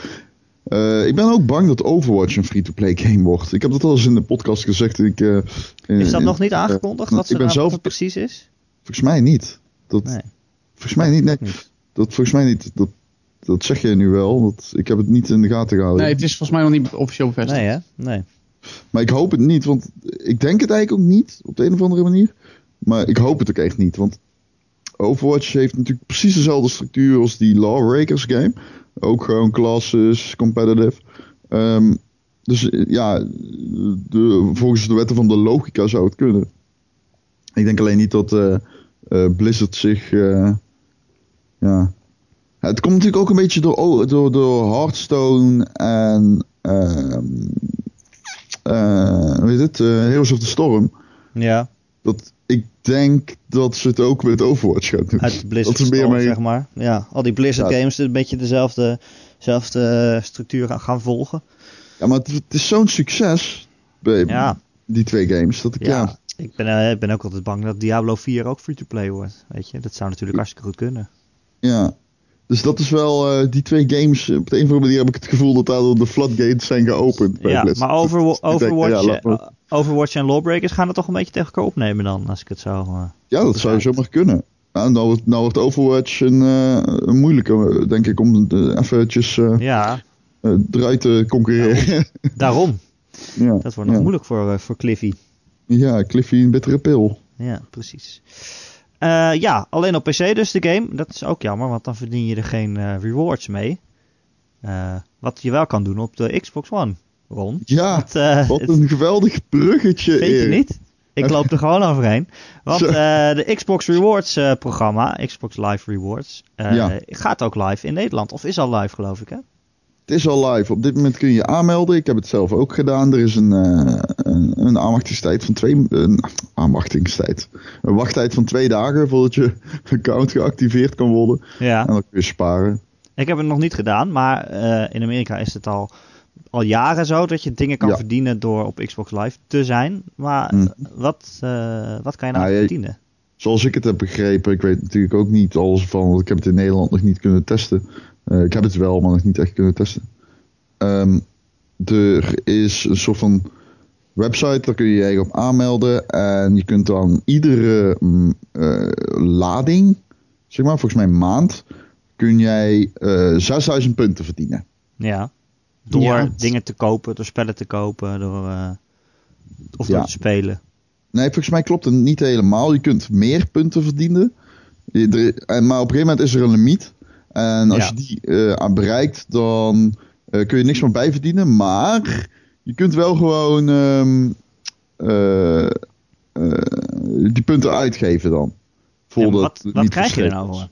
Uh, ik ben ook bang dat Overwatch een free-to-play game wordt. Ik heb dat al eens in de podcast gezegd. Ik, uh, in, is dat in, nog niet aangekondigd? wat, ik ben zelf, het precies is? Volgens mij niet. Dat, nee. Volgens mij niet. Nee. Dat volgens mij niet. Dat, dat zeg je nu wel. Dat, ik heb het niet in de gaten gehouden. Nee, het is volgens mij nog niet officieel bevestigd. Nee, hè? Nee. Maar ik hoop het niet, want ik denk het eigenlijk ook niet op de een of andere manier. Maar ik hoop het ook echt niet, want Overwatch heeft natuurlijk precies dezelfde structuur als die Lawbreakers game. Ook gewoon classes, competitive. Um, dus ja, de, volgens de wetten van de logica zou het kunnen. Ik denk alleen niet dat eh, eh, Blizzard zich. eh, ja. Het komt natuurlijk ook een beetje door, oh, door, door Hearthstone en. ehm eh, hoe heet het? Eh, Heroes of the Storm. Ja, Dat ik denk dat ze het ook met Overwatch gaan doen. uit Blizzard dat meer mee. zeg maar. Ja, al die Blizzard Ja. games een beetje dezelfde, dezelfde structuur gaan, gaan volgen. Ja, maar het, het is zo'n succes. Bij Ja, die twee games. Dat ik ja. ja. Ik ben, eh, ik ben ook altijd bang dat Diablo 4 ook free-to-play wordt. Weet je, dat zou natuurlijk hartstikke goed kunnen. Ja. Dus dat is wel, eh, die twee games, op de een of andere manier heb ik het gevoel dat daar de floodgates zijn geopend. bij Ja, maar denk, Overwatch, ja, laat maar- eh, Overwatch en Lawbreakers gaan het toch een beetje tegen elkaar opnemen dan, als ik het zo... eh, ja, dat zou zomaar kunnen. Nou, nou, wordt- nou wordt Overwatch een, een moeilijke, denk ik, om eventjes ja, eruit te concurreren. daarom. Ja, Dat wordt nog moeilijk voor, voor Cliffy. Ja, Cliffy een bittere pil. Ja, precies. Eh, ja, alleen op PC dus de game. Dat is ook jammer, want dan verdien je er geen eh, rewards mee. Eh, wat je wel kan doen op de Xbox One, Ron. Ja, Want, wat het- een geweldig bruggetje. Weet je niet? Ik loop er gewoon overheen. Want de Xbox Rewards programma, Xbox Live Rewards, Ja. gaat ook live in Nederland. Of is al live, geloof ik, hè? Het is al live. Op dit moment kun je je aanmelden. Ik heb het zelf ook gedaan. Er is een, eh, een, een aanwachtingstijd van twee... Een aanwachtingstijd. Een wachttijd van twee dagen voordat je account geactiveerd kan worden. Ja. En dan kun je sparen. Ik heb het nog niet gedaan, maar eh, in Amerika is het al, al jaren zo dat je dingen kan Ja. verdienen door op Xbox Live te zijn. Maar Mhm. wat, eh, wat kan je nou Nou, je- verdienen? Zoals ik het heb begrepen. Ik weet natuurlijk ook niet alles van. Want ik heb het in Nederland nog niet kunnen testen. Eh, ik heb het wel, maar nog niet echt kunnen testen. Ehm, er is een soort van website. Daar kun je je eigen op aanmelden. En je kunt dan iedere mm, eh, lading, zeg maar, volgens mij maand, kun jij eh 6000 punten verdienen. Ja. Door Ja. dingen te kopen, door spellen te kopen, door, eh, of Ja. door te spelen. Nee, volgens mij klopt het niet helemaal. Je kunt meer punten verdienen. Je- er- maar op een gegeven moment is er een limiet. En als Ja. je die aan bereikt, dan eh, kun je niks meer bijverdienen. Maar je kunt wel gewoon ehm, eh, die punten uitgeven dan. Voor wat wat krijg je er nou voor?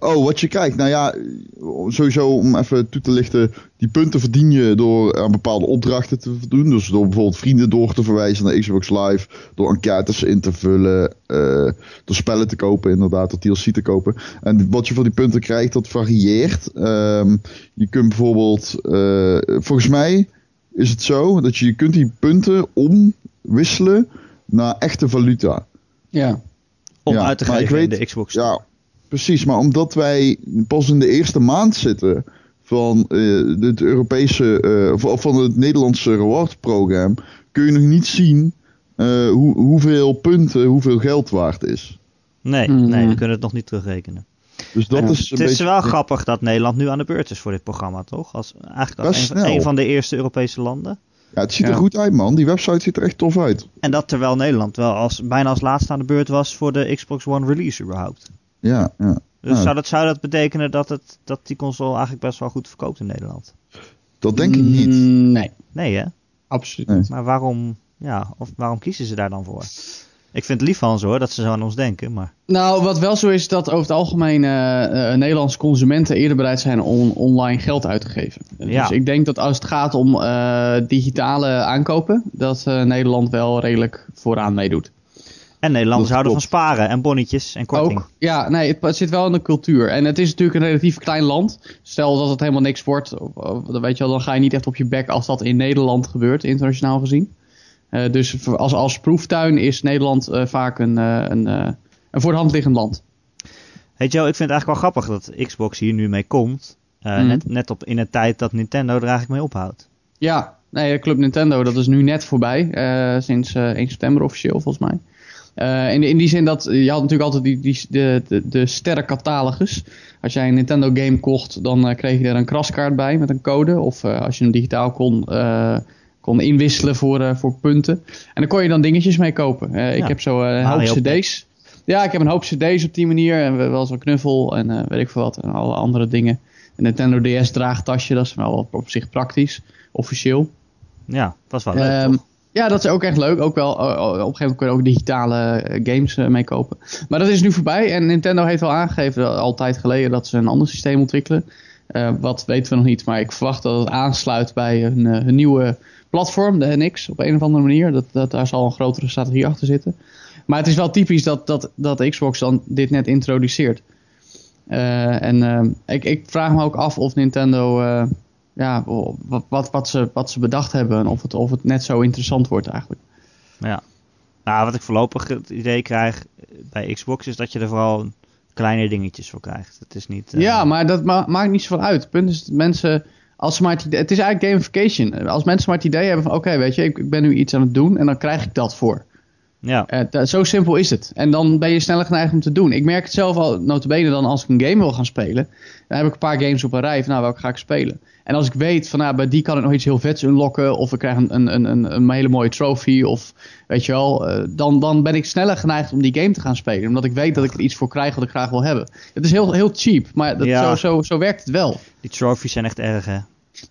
Oh, wat je krijgt. Nou ja, sowieso om even toe te lichten. Die punten verdien je door aan bepaalde opdrachten te doen. Dus door bijvoorbeeld vrienden door te verwijzen naar Xbox Live. Door enquêtes in te vullen. eh, door spellen te kopen, inderdaad. Door DLC te kopen. En wat je voor die punten krijgt, dat varieert. Ehm, je kunt bijvoorbeeld... eh, volgens mij is het zo dat je, je kunt die punten omwisselen naar echte valuta. Ja. Om Ja, uit te geven in de Xbox. Ja, precies. Maar omdat wij pas in de eerste maand zitten van eh, het Europese, eh, of- of van het Nederlandse reward-programma, kun je nog niet zien eh, hoe, hoeveel punten, hoeveel geld waard is. Nee, Mhm. nee, we kunnen het nog niet terugrekenen. Dus dat Ja. is een Het is beetje... wel grappig dat Nederland nu aan de beurt is voor dit programma, toch? Als, eigenlijk als een, van- snel. een van de eerste Europese landen. Ja, het ziet Ja. er goed uit, man. Die website ziet er echt tof uit. En dat terwijl Nederland wel als, bijna als laatste aan de beurt was voor de Xbox One release überhaupt. Ja, ja. Dus Ja. zou, dat, zou dat betekenen dat, het, dat die console eigenlijk best wel goed verkoopt in Nederland? Dat denk ik niet. Mm, Nee, Nee hè? absoluut Nee. niet. Maar waarom, ja, of waarom kiezen ze daar dan voor? Ik vind het lief van ze hoor, dat ze zo aan ons denken, maar... Nou, wat wel zo is, dat over het algemeen eh, eh, Nederlandse consumenten eerder bereid zijn om online geld uit te geven. Ja. Dus ik denk dat als het gaat om eh, digitale aankopen, dat eh, Nederland wel redelijk vooraan meedoet. En Nederlanders houden van sparen en bonnetjes en korting. Ook, ja, nee, het, het zit wel in de cultuur. En het is natuurlijk een relatief klein land. Stel dat het helemaal niks wordt, of- of- dan, weet je wel, dan ga je niet echt op je bek als dat in Nederland gebeurt, internationaal gezien. Eh, dus als, als proeftuin is Nederland eh, vaak een, eh, een, een voor de hand liggend land. Hey Joe, ik vind het eigenlijk wel grappig dat Xbox hier nu mee komt. Mm. net, net op in een tijd dat Nintendo er eigenlijk mee ophoudt. Ja, nee, Club Nintendo, dat is nu net voorbij. sinds eh 1 september officieel, volgens mij. Eh, in, in die zin dat je had natuurlijk altijd die, die, de, de, de sterrencatalogus. Als jij een Nintendo game kocht, dan eh, kreeg je er een kraskaart bij met een code. Of eh, als je hem digitaal kon, kon inwisselen voor, voor punten. En dan kon je dan dingetjes mee kopen. Ik heb zo een Mario hoop cd's. Ja, ik heb een hoop cd's op die manier. En wel zo'n knuffel en weet ik veel wat. En alle andere dingen. Een Nintendo DS draagtasje, dat is wel op, zich praktisch. Officieel. Ja, dat was wel leuk Ehm? Ja, dat is ook echt leuk. Ook wel, op een gegeven moment kun je ook digitale games mee kopen. Maar dat is nu voorbij. En Nintendo heeft al aangegeven, altijd geleden, dat ze een ander systeem ontwikkelen. wat weten we nog niet. Maar ik verwacht dat het aansluit bij hun nieuwe platform, de NX, op een of andere manier. Dat, dat, daar zal een grotere strategie achter zitten. Maar het is wel typisch dat, dat, dat Xbox dan dit net introduceert. Uh, en uh, ik, ik, vraag me ook af of Nintendo, uh, ja, wat, wat, wat, ze, wat ze bedacht hebben en of het, of het net zo interessant wordt eigenlijk. Ja, nou, wat ik voorlopig het idee krijg bij Xbox is dat je er vooral kleine dingetjes voor krijgt. Het is niet. Ja, maar dat ma maakt niet zoveel uit. Het punt is dat mensen als ze maar het, het is eigenlijk gamification. Als mensen maar het idee hebben van oké, weet je, ik, ik, ben nu iets aan het doen en dan krijg ik dat voor. Ja. Uh, zo simpel is het. En dan ben je sneller geneigd om te doen. Ik merk het zelf al, notabene dan als ik een game wil gaan spelen. Dan heb ik een paar games op een rij van nou, welke ga ik spelen. En als ik weet van nou, bij die kan ik nog iets heel vets unlocken. Of ik krijg een, een, een, een hele mooie trophy. Of weet je wel. Uh, dan, dan ben ik sneller geneigd om die game te gaan spelen. Omdat ik weet dat ik er iets voor krijg wat ik graag wil hebben. Het is heel, heel cheap. Maar dat, Ja. zo, zo, zo werkt het wel. Die trophies zijn echt erg, hè?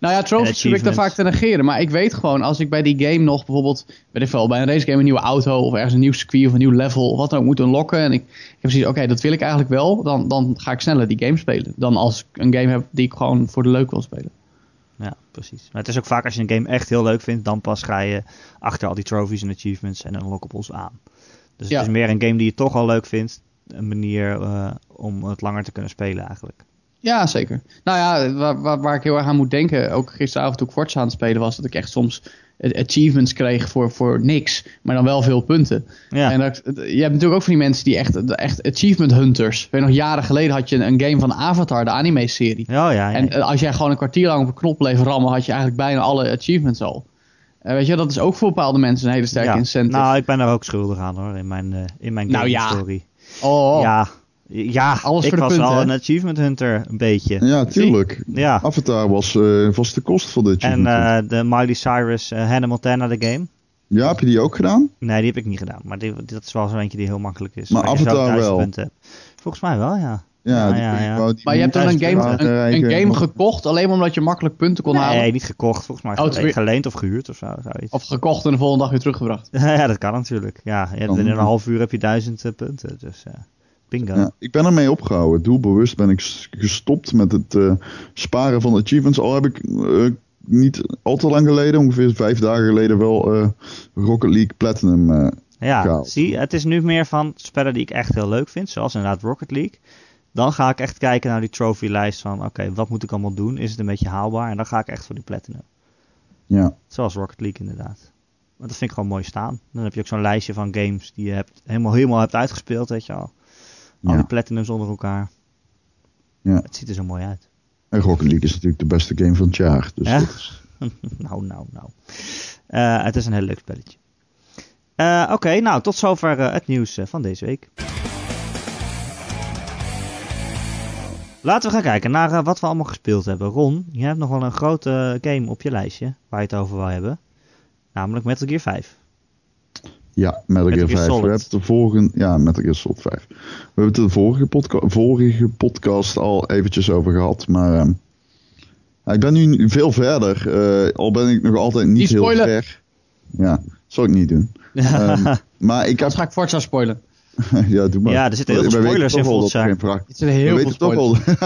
Nou ja, trophies probeer ik dan vaak te negeren. Maar ik weet gewoon, als ik bij die game nog bijvoorbeeld, weet ik veel, bij een racegame een nieuwe auto of ergens een nieuw circuit of een nieuw level of wat dan ook moet unlocken. En ik, ik heb zoiets, oké, dat wil ik eigenlijk wel. Dan, dan ga ik sneller die game spelen. Dan als ik een game heb die ik gewoon voor de leuk wil spelen. Ja, precies. Maar het is ook vaak als je een game echt heel leuk vindt, dan pas ga je achter al die trophies en achievements en unlockables aan. Dus Ja. het is meer een game die je toch al leuk vindt, een manier eh, om het langer te kunnen spelen eigenlijk. Ja, zeker. Nou ja, waar, waar, waar ik heel erg aan moet denken, ook gisteravond toen ik Forza aan het spelen was, dat ik echt soms achievements kreeg voor, voor niks, maar dan wel veel punten. Ja, En dat, je hebt natuurlijk ook van die mensen die echt, echt achievement hunters. Weet je nog, jaren geleden had je een, game van Avatar, de anime-serie. ja, ja. ja. En eh, als jij gewoon een kwartier lang op een knop bleef rammen, had je eigenlijk bijna alle achievements al. Eh, weet je, dat is ook voor bepaalde mensen een hele sterke Ja. incentive. Nou, ik ben daar ook schuldig aan hoor, in mijn, eh in mijn Nou, game ja. story. oh, Ja, ja Alles ik voor de was punten, hè? een achievement hunter, een beetje. Ja, tuurlijk. Ja, Avatar was eh vast de kost voor dit. en eh, de Miley Cyrus uh, Hannah Montana, de game. ja, heb je die ook gedaan? Nee, die heb ik niet gedaan. Maar die, dat is wel zo eentje die heel makkelijk is. Maar waar je zo Avatar duizend wel. punten hebt. Volgens mij wel, ja. Ja, Ja, die- ja, ik ja. wou die maar je hebt dan een game, een, game gekocht alleen maar omdat je makkelijk punten kon halen. Nee, niet gekocht. Volgens mij Oh, het is gele- weer- geleend of gehuurd of zo. Zoiets. Of gekocht en de volgende dag weer teruggebracht. ja, dat kan natuurlijk. Ja, binnen een half uur heb je duizend eh, punten. Dus eh, bingo. Ja, ik ben ermee opgehouden. Doelbewust ben ik gestopt met het eh, sparen van achievements. Al heb ik eh, niet al te lang geleden, ongeveer vijf dagen geleden, wel eh, Rocket League Platinum. Ja, gehaald. zie, het is nu meer van spellen die ik echt heel leuk vind, zoals inderdaad Rocket League. Dan ga ik echt kijken naar die trophy-lijst van, oké, wat moet ik allemaal doen? Is het een beetje haalbaar? En dan ga ik echt voor die platinum. ja. Zoals Rocket League inderdaad. Want dat vind ik gewoon mooi staan. Dan heb je ook zo'n lijstje van games die je hebt, helemaal, helemaal hebt uitgespeeld, weet je al. Al die platinums onder elkaar. Ja. Het ziet er zo mooi uit. En Rocket League is natuurlijk de beste game van het jaar. Dus Ja? dat is- nou, nou, nou. Eh, het is een heel leuk spelletje. Eh, Oké, nou, tot zover eh, het nieuws van deze week. Laten we gaan kijken naar wat we allemaal gespeeld hebben. Ron, je hebt nog wel een grote game op je lijstje waar je het over wil hebben. Namelijk Metal Gear 5. Ja, Metal Gear Gear 5. Solid. We hebben het de vorige, ja, Metal Gear Solid 5. We hebben het de vorige, podca vorige podcast al eventjes over gehad. Maar ehm, ja, ik ben nu veel verder. eh, al ben ik nog altijd niet Niet heel ver. Ja, zal ik niet doen. Ehm, maar ik heb Dat ga ik Forza spoilen. ja, doe maar. Ja, er zitten heel veel We weten spoilers in dat Forza. er zijn heel we veel weten toch spoilers. wel,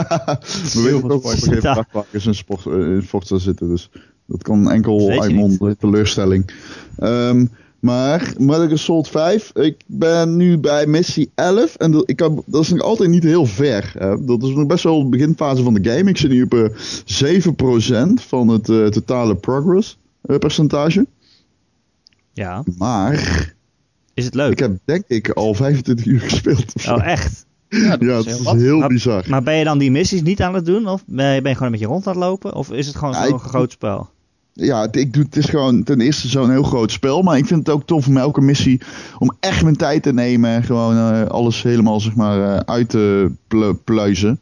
we weten toch wel dat er geen vrachtwagens in, sport, in Forza zitten. Dus dat kan enkel Dat uitmonden, teleurstelling. Ehm, maar Metal Gear Solid 5, ik ben nu bij missie 11. En dat, ik heb, dat is nog altijd niet heel ver. Hè. Dat is nog best wel de beginfase van de game. Ik zit nu op eh 7% van het eh, totale progress eh, percentage. Ja, Maar is het leuk? ik heb denk ik al 25 uur gespeeld. of zo. Oh, echt? Ja, dat ja, is het heel is wat. heel Maar- bizar. Maar ben je dan die missies niet aan het doen? Of ben je, ben je gewoon een beetje rond aan het lopen? Of is het gewoon Ja, zo'n groot spel? Ja, ik doe, het is gewoon ten eerste zo'n heel groot spel. Maar ik vind het ook tof om elke missie om echt mijn tijd te nemen. En gewoon eh, alles helemaal zeg maar eh, uit te plu- pluizen.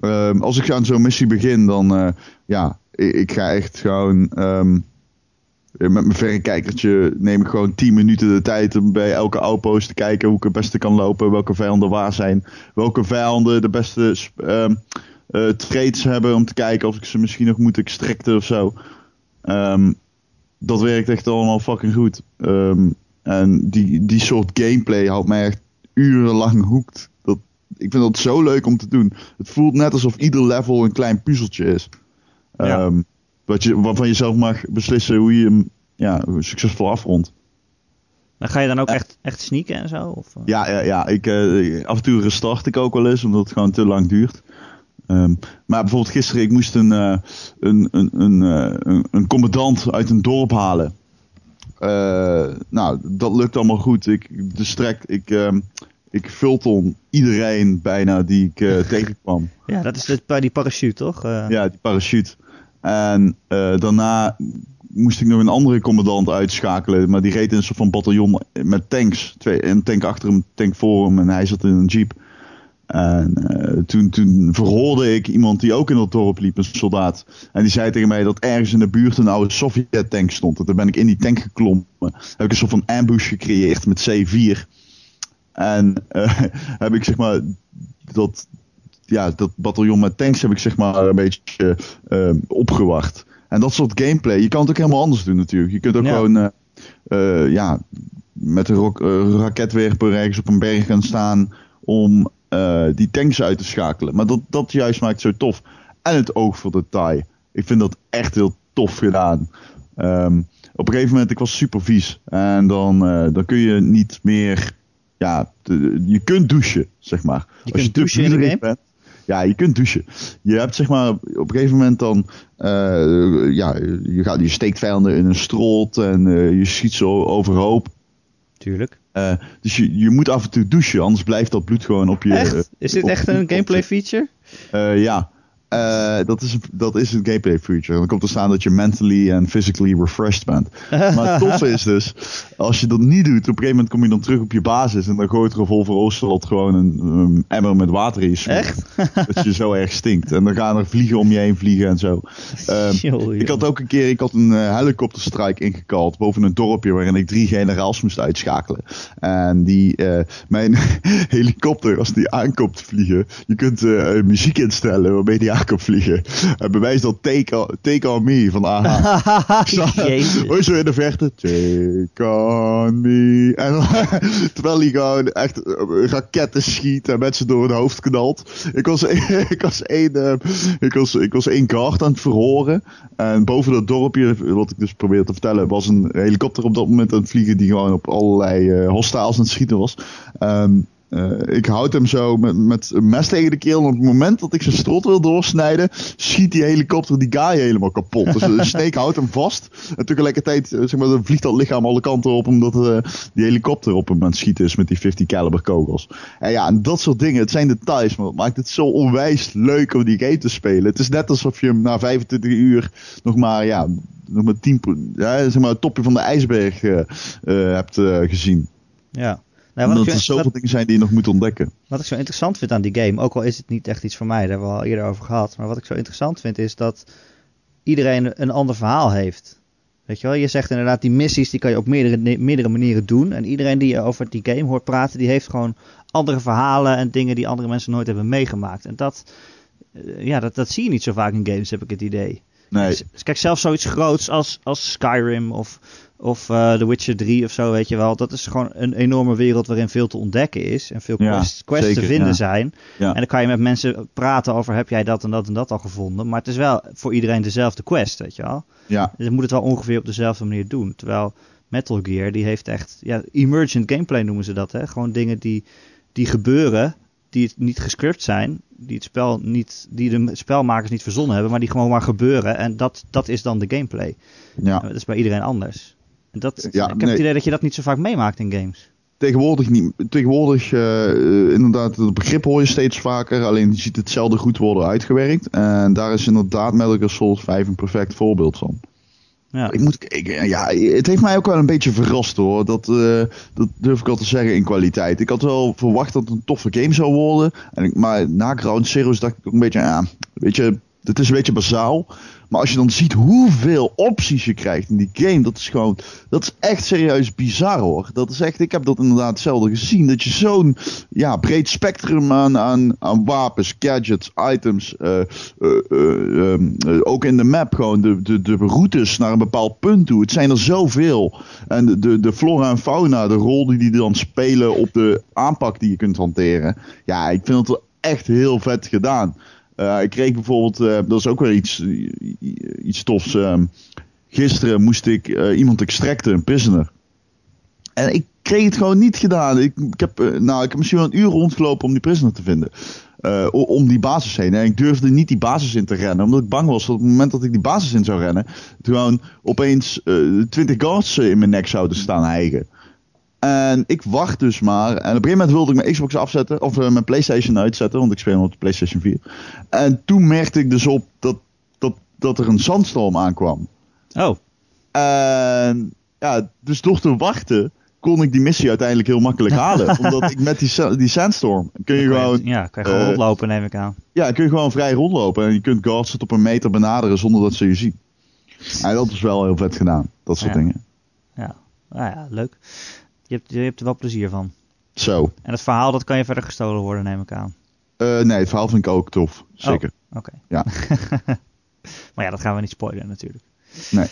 Ehm, als ik aan zo'n missie begin, dan eh, ja, ik, ik ga echt gewoon ehm, met mijn verrekijkertje neem ik gewoon 10 minuten de tijd om bij elke outpost te kijken hoe ik het beste kan lopen. Welke vijanden waar zijn. Welke vijanden de beste ehm, eh, trades hebben om te kijken of ik ze misschien nog moet extracten of zo. Ehm, dat werkt echt allemaal fucking goed. Ehm, en die, die soort gameplay houdt mij echt urenlang hoekt. Dat, ik vind dat zo leuk om te doen. Het voelt net alsof ieder level een klein puzzeltje is. Ja. Ehm, wat je, waarvan je zelf mag beslissen hoe je hem ja, succesvol afrondt. Maar ga je dan ook echt, echt sneaken en zo? Of, eh? Ja, ja, ja ik, eh, af en toe restart ik ook wel eens, omdat het gewoon te lang duurt. Ehm, maar bijvoorbeeld gisteren, ik moest een, eh, een, een, een, eh, een, een commandant uit een dorp halen. Eh, nou, dat lukt allemaal goed. Ik, de strek, ik, ehm ik Fulton iedereen bijna die ik tegenkwam. Ja, dat is de, bij die parachute, toch? Ja, die parachute. En daarna moest ik nog een andere commandant uitschakelen. Maar die reed in een soort van bataljon met tanks. Twee, een tank achter hem, een tank voor hem. En hij zat in een jeep. En eh, toen, toen verhoorde ik iemand die ook in dat dorp liep, een soldaat. En die zei tegen mij dat ergens in de buurt een oude Sovjet-tank stond. En toen ben ik in die tank geklommen. Heb ik een soort van ambush gecreëerd met C4. En eh, heb ik zeg maar dat, ja, dat bataljon met tanks heb ik zeg maar een beetje eh, opgewacht. En dat soort gameplay, je kan het ook helemaal anders doen natuurlijk. Je kunt ook Ja. gewoon ja, met een raketwerper ergens op een berg gaan staan om eh, die tanks uit te schakelen. Maar dat, dat juist maakt het zo tof. En het oog voor detail. Ik vind dat echt heel tof gedaan. Ehm, op een gegeven moment, ik was super vies. En dan, eh, dan kun je niet meer... Ja, je kunt douchen, zeg maar. Je Als kunt te douchen in de game? bent, ja, je kunt douchen. Je hebt zeg maar op een gegeven moment dan, eh, ja, je, gaat, je steekt vijanden in een strot en je schiet ze overhoop. Tuurlijk. Eh, dus je, je moet af en toe douchen, anders blijft dat bloed gewoon op je. Echt? Is dit echt een gameplay feature? Eh, ja, Eh, dat, is, dat is een gameplay feature. Dan komt er staan dat je mentally en physically refreshed bent. Maar het toffe is dus, als je dat niet doet, op een gegeven moment kom je dan terug op je basis en dan gooit Revolver Oosterlot gewoon een, een emmer met water in je smoel. Echt? Dat je zo erg stinkt. En dan gaan er vliegen om je heen vliegen en zo. Joh, ik had ook een keer ik had een eh, helikopterstrike ingekald boven een dorpje waarin ik drie generaals moest uitschakelen. En die, eh, mijn helikopter, als die aankomt vliegen, je kunt muziek instellen waarmee die aankomt vliegen. En bij mij is dat Take On, take on Me van AHA. Hoor zo in de verte? Take on me. En dan- terwijl hij gewoon echt eh, raketten schiet en mensen door hun hoofd knalt. Ik was, ik was één, eh, ik was, ik was één kaart aan het verhoren. En boven dat dorpje, wat ik dus probeerde te vertellen, was een helikopter op dat moment aan het vliegen die gewoon op allerlei eh hostiles aan het schieten was. Ehm, eh, ik houd hem zo met, met een mes tegen de keel. En op het moment dat ik zijn strot wil doorsnijden, schiet die helikopter die guy helemaal kapot. Dus de snake houdt hem vast. En tegelijkertijd eh, zeg maar, vliegt dat lichaam alle kanten op, omdat eh, die helikopter op hem aan het schieten is met die 50 caliber kogels. En ja, en dat soort dingen. Het zijn details, maar het maakt het zo onwijs leuk om die game te spelen. Het is net alsof je hem na 25 uur nog maar, ja, nog maar 10, pro- ja, zeg maar, het topje van de ijsberg hebt gezien. Ja. Nou, Omdat er zoveel wat, dingen zijn die je nog moet ontdekken. wat ik zo interessant vind aan die game, ook al is het niet echt iets voor mij, daar hebben we al eerder over gehad. Maar wat ik zo interessant vind is dat iedereen een ander verhaal heeft. Weet je wel, je zegt inderdaad, die missies die kan je op meerdere, meerdere manieren doen. En iedereen die je over die game hoort praten, die heeft gewoon andere verhalen en dingen die andere mensen nooit hebben meegemaakt. En dat, eh, ja, dat, dat zie je niet zo vaak in games, heb ik het idee. Nee, Dus- Kijk, zelfs zoiets groots als, als Skyrim of, of eh, The Witcher 3 of zo, weet je wel. Dat is gewoon een enorme wereld waarin veel te ontdekken is. En veel Ja, quests, zeker, te vinden ja. zijn. Ja. En dan kan je met mensen praten over, heb jij dat en dat en dat al gevonden? Maar het is wel voor iedereen dezelfde quest, weet je wel. ja, Dus je moet het wel ongeveer op dezelfde manier doen. Terwijl Metal Gear, die heeft echt, ja, emergent gameplay noemen ze dat, hè. Gewoon dingen die, die gebeuren, die het niet gescript zijn, die het spel niet, die de spelmakers niet verzonnen hebben, maar die gewoon maar gebeuren. En dat, dat is dan de gameplay. ja. Dat is bij iedereen anders. Dat, Ja, ik heb nee. het idee dat je dat niet zo vaak meemaakt in games. Tegenwoordig niet. Tegenwoordig, eh, eh, inderdaad, het begrip hoor je steeds vaker. Alleen je ziet het zelden goed worden uitgewerkt. En daar is inderdaad Metal Gear Solid 5 een perfect voorbeeld van. Ja, Ik moet, ik, ja, het heeft mij ook wel een beetje verrast hoor. Dat, eh, dat durf ik wel te zeggen in kwaliteit. Ik had wel verwacht dat het een toffe game zou worden. En ik, maar na Ground Zeroes dacht ik ook een beetje, ja, weet je, het is een beetje bazaal. Maar als je dan ziet hoeveel opties je krijgt in die game, dat is gewoon, dat is echt serieus bizar hoor. Dat is echt, ik heb dat inderdaad hetzelfde gezien. Dat je zo'n ja, breed spectrum aan, aan, aan wapens, gadgets, items, uh, uh, uh, ook in de map gewoon de, de, de routes naar een bepaald punt toe. Het zijn er zoveel. En de, de, de flora en fauna, de rol die die dan spelen op de aanpak die je kunt hanteren. Ja, ik vind het echt heel vet gedaan. Uh, ik kreeg bijvoorbeeld, uh, dat is ook weer iets, iets tofs. Uh, gisteren moest ik uh, iemand extracten, een prisoner. En ik kreeg het gewoon niet gedaan. Ik, ik heb, nou, ik heb misschien wel een uur rondgelopen om die prisoner te vinden. om die basis heen. En ik durfde niet die basis in te rennen. Omdat ik bang was dat op het moment dat ik die basis in zou rennen. Gewoon opeens twintig guards in mijn nek zouden staan hijgen. En ik wacht dus maar. En op een gegeven moment wilde ik mijn Xbox afzetten. Of uh, mijn PlayStation uitzetten. Want ik speel op de PlayStation 4. En toen merkte ik dus op dat, dat, dat er een zandstorm aankwam. Oh. En ja, dus door te wachten kon ik die missie uiteindelijk heel makkelijk halen. omdat ik met die, die sandstorm kun je gewoon... Ja, kan je gewoon uh, rondlopen neem ik aan. Ja, kun je gewoon vrij rondlopen. En je kunt guards tot op een meter benaderen zonder dat ze je zien. En dat is wel heel vet gedaan. Dat soort ja. dingen. Ja, nou ja, leuk. Je hebt, je hebt er wel plezier van. Zo. En het verhaal, dat kan je verder gestolen worden, neem ik aan. Uh, nee, het verhaal vind ik ook tof. Zeker. Oh, Oké. Okay. Ja. maar ja, dat gaan we niet spoilen natuurlijk. Nee.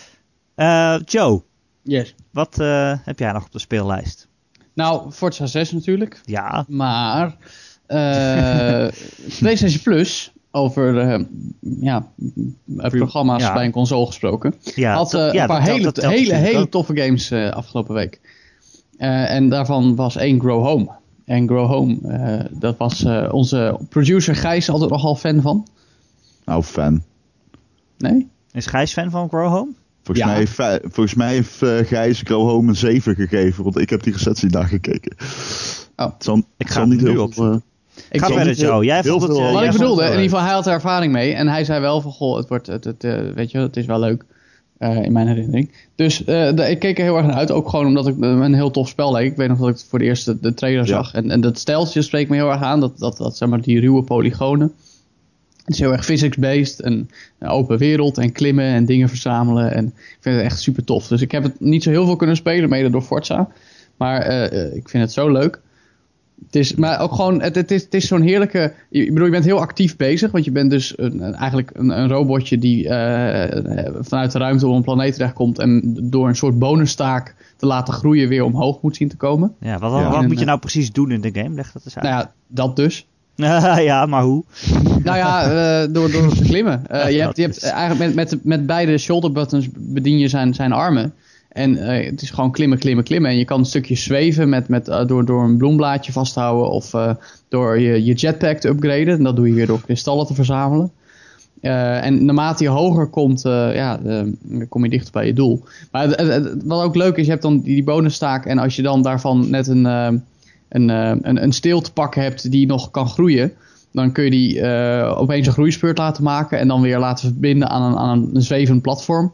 Uh, Joe. Yes. Wat uh, heb jij nog op de speellijst? Nou, Forza 6 natuurlijk. Ja. Maar PlayStation Plus, over ja, programma's ja. bij een console gesproken, ja, had een paar dat, hele, dat, dat hele, hele toffe games afgelopen week. Uh, en daarvan was één Grow Home. En Grow Home, uh, dat was uh, onze producer Gijs altijd nogal fan van. Nou, fan. Nee? Is Gijs fan van Grow Home? Volgens, Ja. mij, heeft, volgens mij heeft eh, Gijs Grow Home een 7 gegeven, want ik heb die recensie daar gekeken. Oh. Het zal, Ik het ga niet heel eh, Ik Ga verder, heel- Joe. Jij vond het... veel- eh, Wat jij ik bedoelde, het in ieder geval, hij had er ervaring mee. En hij zei wel van, goh, het wordt, het, het, eh, weet je, het is wel leuk. Eh, in mijn herinnering. Dus eh, de- ik keek er heel erg naar uit. Ook gewoon omdat ik me een heel tof spel leek. Ik weet nog dat ik voor de eerste de trailer Ja. zag. En, en dat stijltje spreekt me heel erg aan. Dat, dat, dat zeg maar die ruwe polygonen. Het is heel erg physics-based. En een open wereld. En klimmen en dingen verzamelen. En ik vind het echt super tof. Dus ik heb het niet zo heel veel kunnen spelen. Mede door Forza. Maar eh, eh, ik vind het zo leuk. Het is, maar ook gewoon, het, het is, het is zo'n heerlijke. Je, ik bedoel, je bent heel actief bezig. Want je bent dus een, eigenlijk een, een robotje die eh, vanuit de ruimte op een planeet terechtkomt. En door een soort bonustaak te laten groeien weer omhoog moet zien te komen. Ja, wat, Ja. wat moet je eh, nou precies doen in de game? Leg dat eens uit. Nou ja, dat dus. ja, maar hoe? Nou ja, eh, door, door te klimmen. Eh, je, hebt, je hebt eigenlijk met, met, met beide shoulder buttons bedien je zijn, zijn armen. En eh, het is gewoon klimmen, klimmen, klimmen. En je kan een stukje zweven met, met, eh, door, door een bloemblaadje vasthouden of eh, door je, je jetpack te upgraden. En dat doe je weer door kristallen te verzamelen. En naarmate je hoger komt, ja, kom je dichter bij je doel. Maar wat ook leuk is, je hebt dan die, bonustaak. En als je dan daarvan net een, een, een, een steel te pakken hebt die nog kan groeien. Dan kun je die opeens een groeispeurt laten maken. En dan weer laten verbinden aan een, aan een, zwevend platform.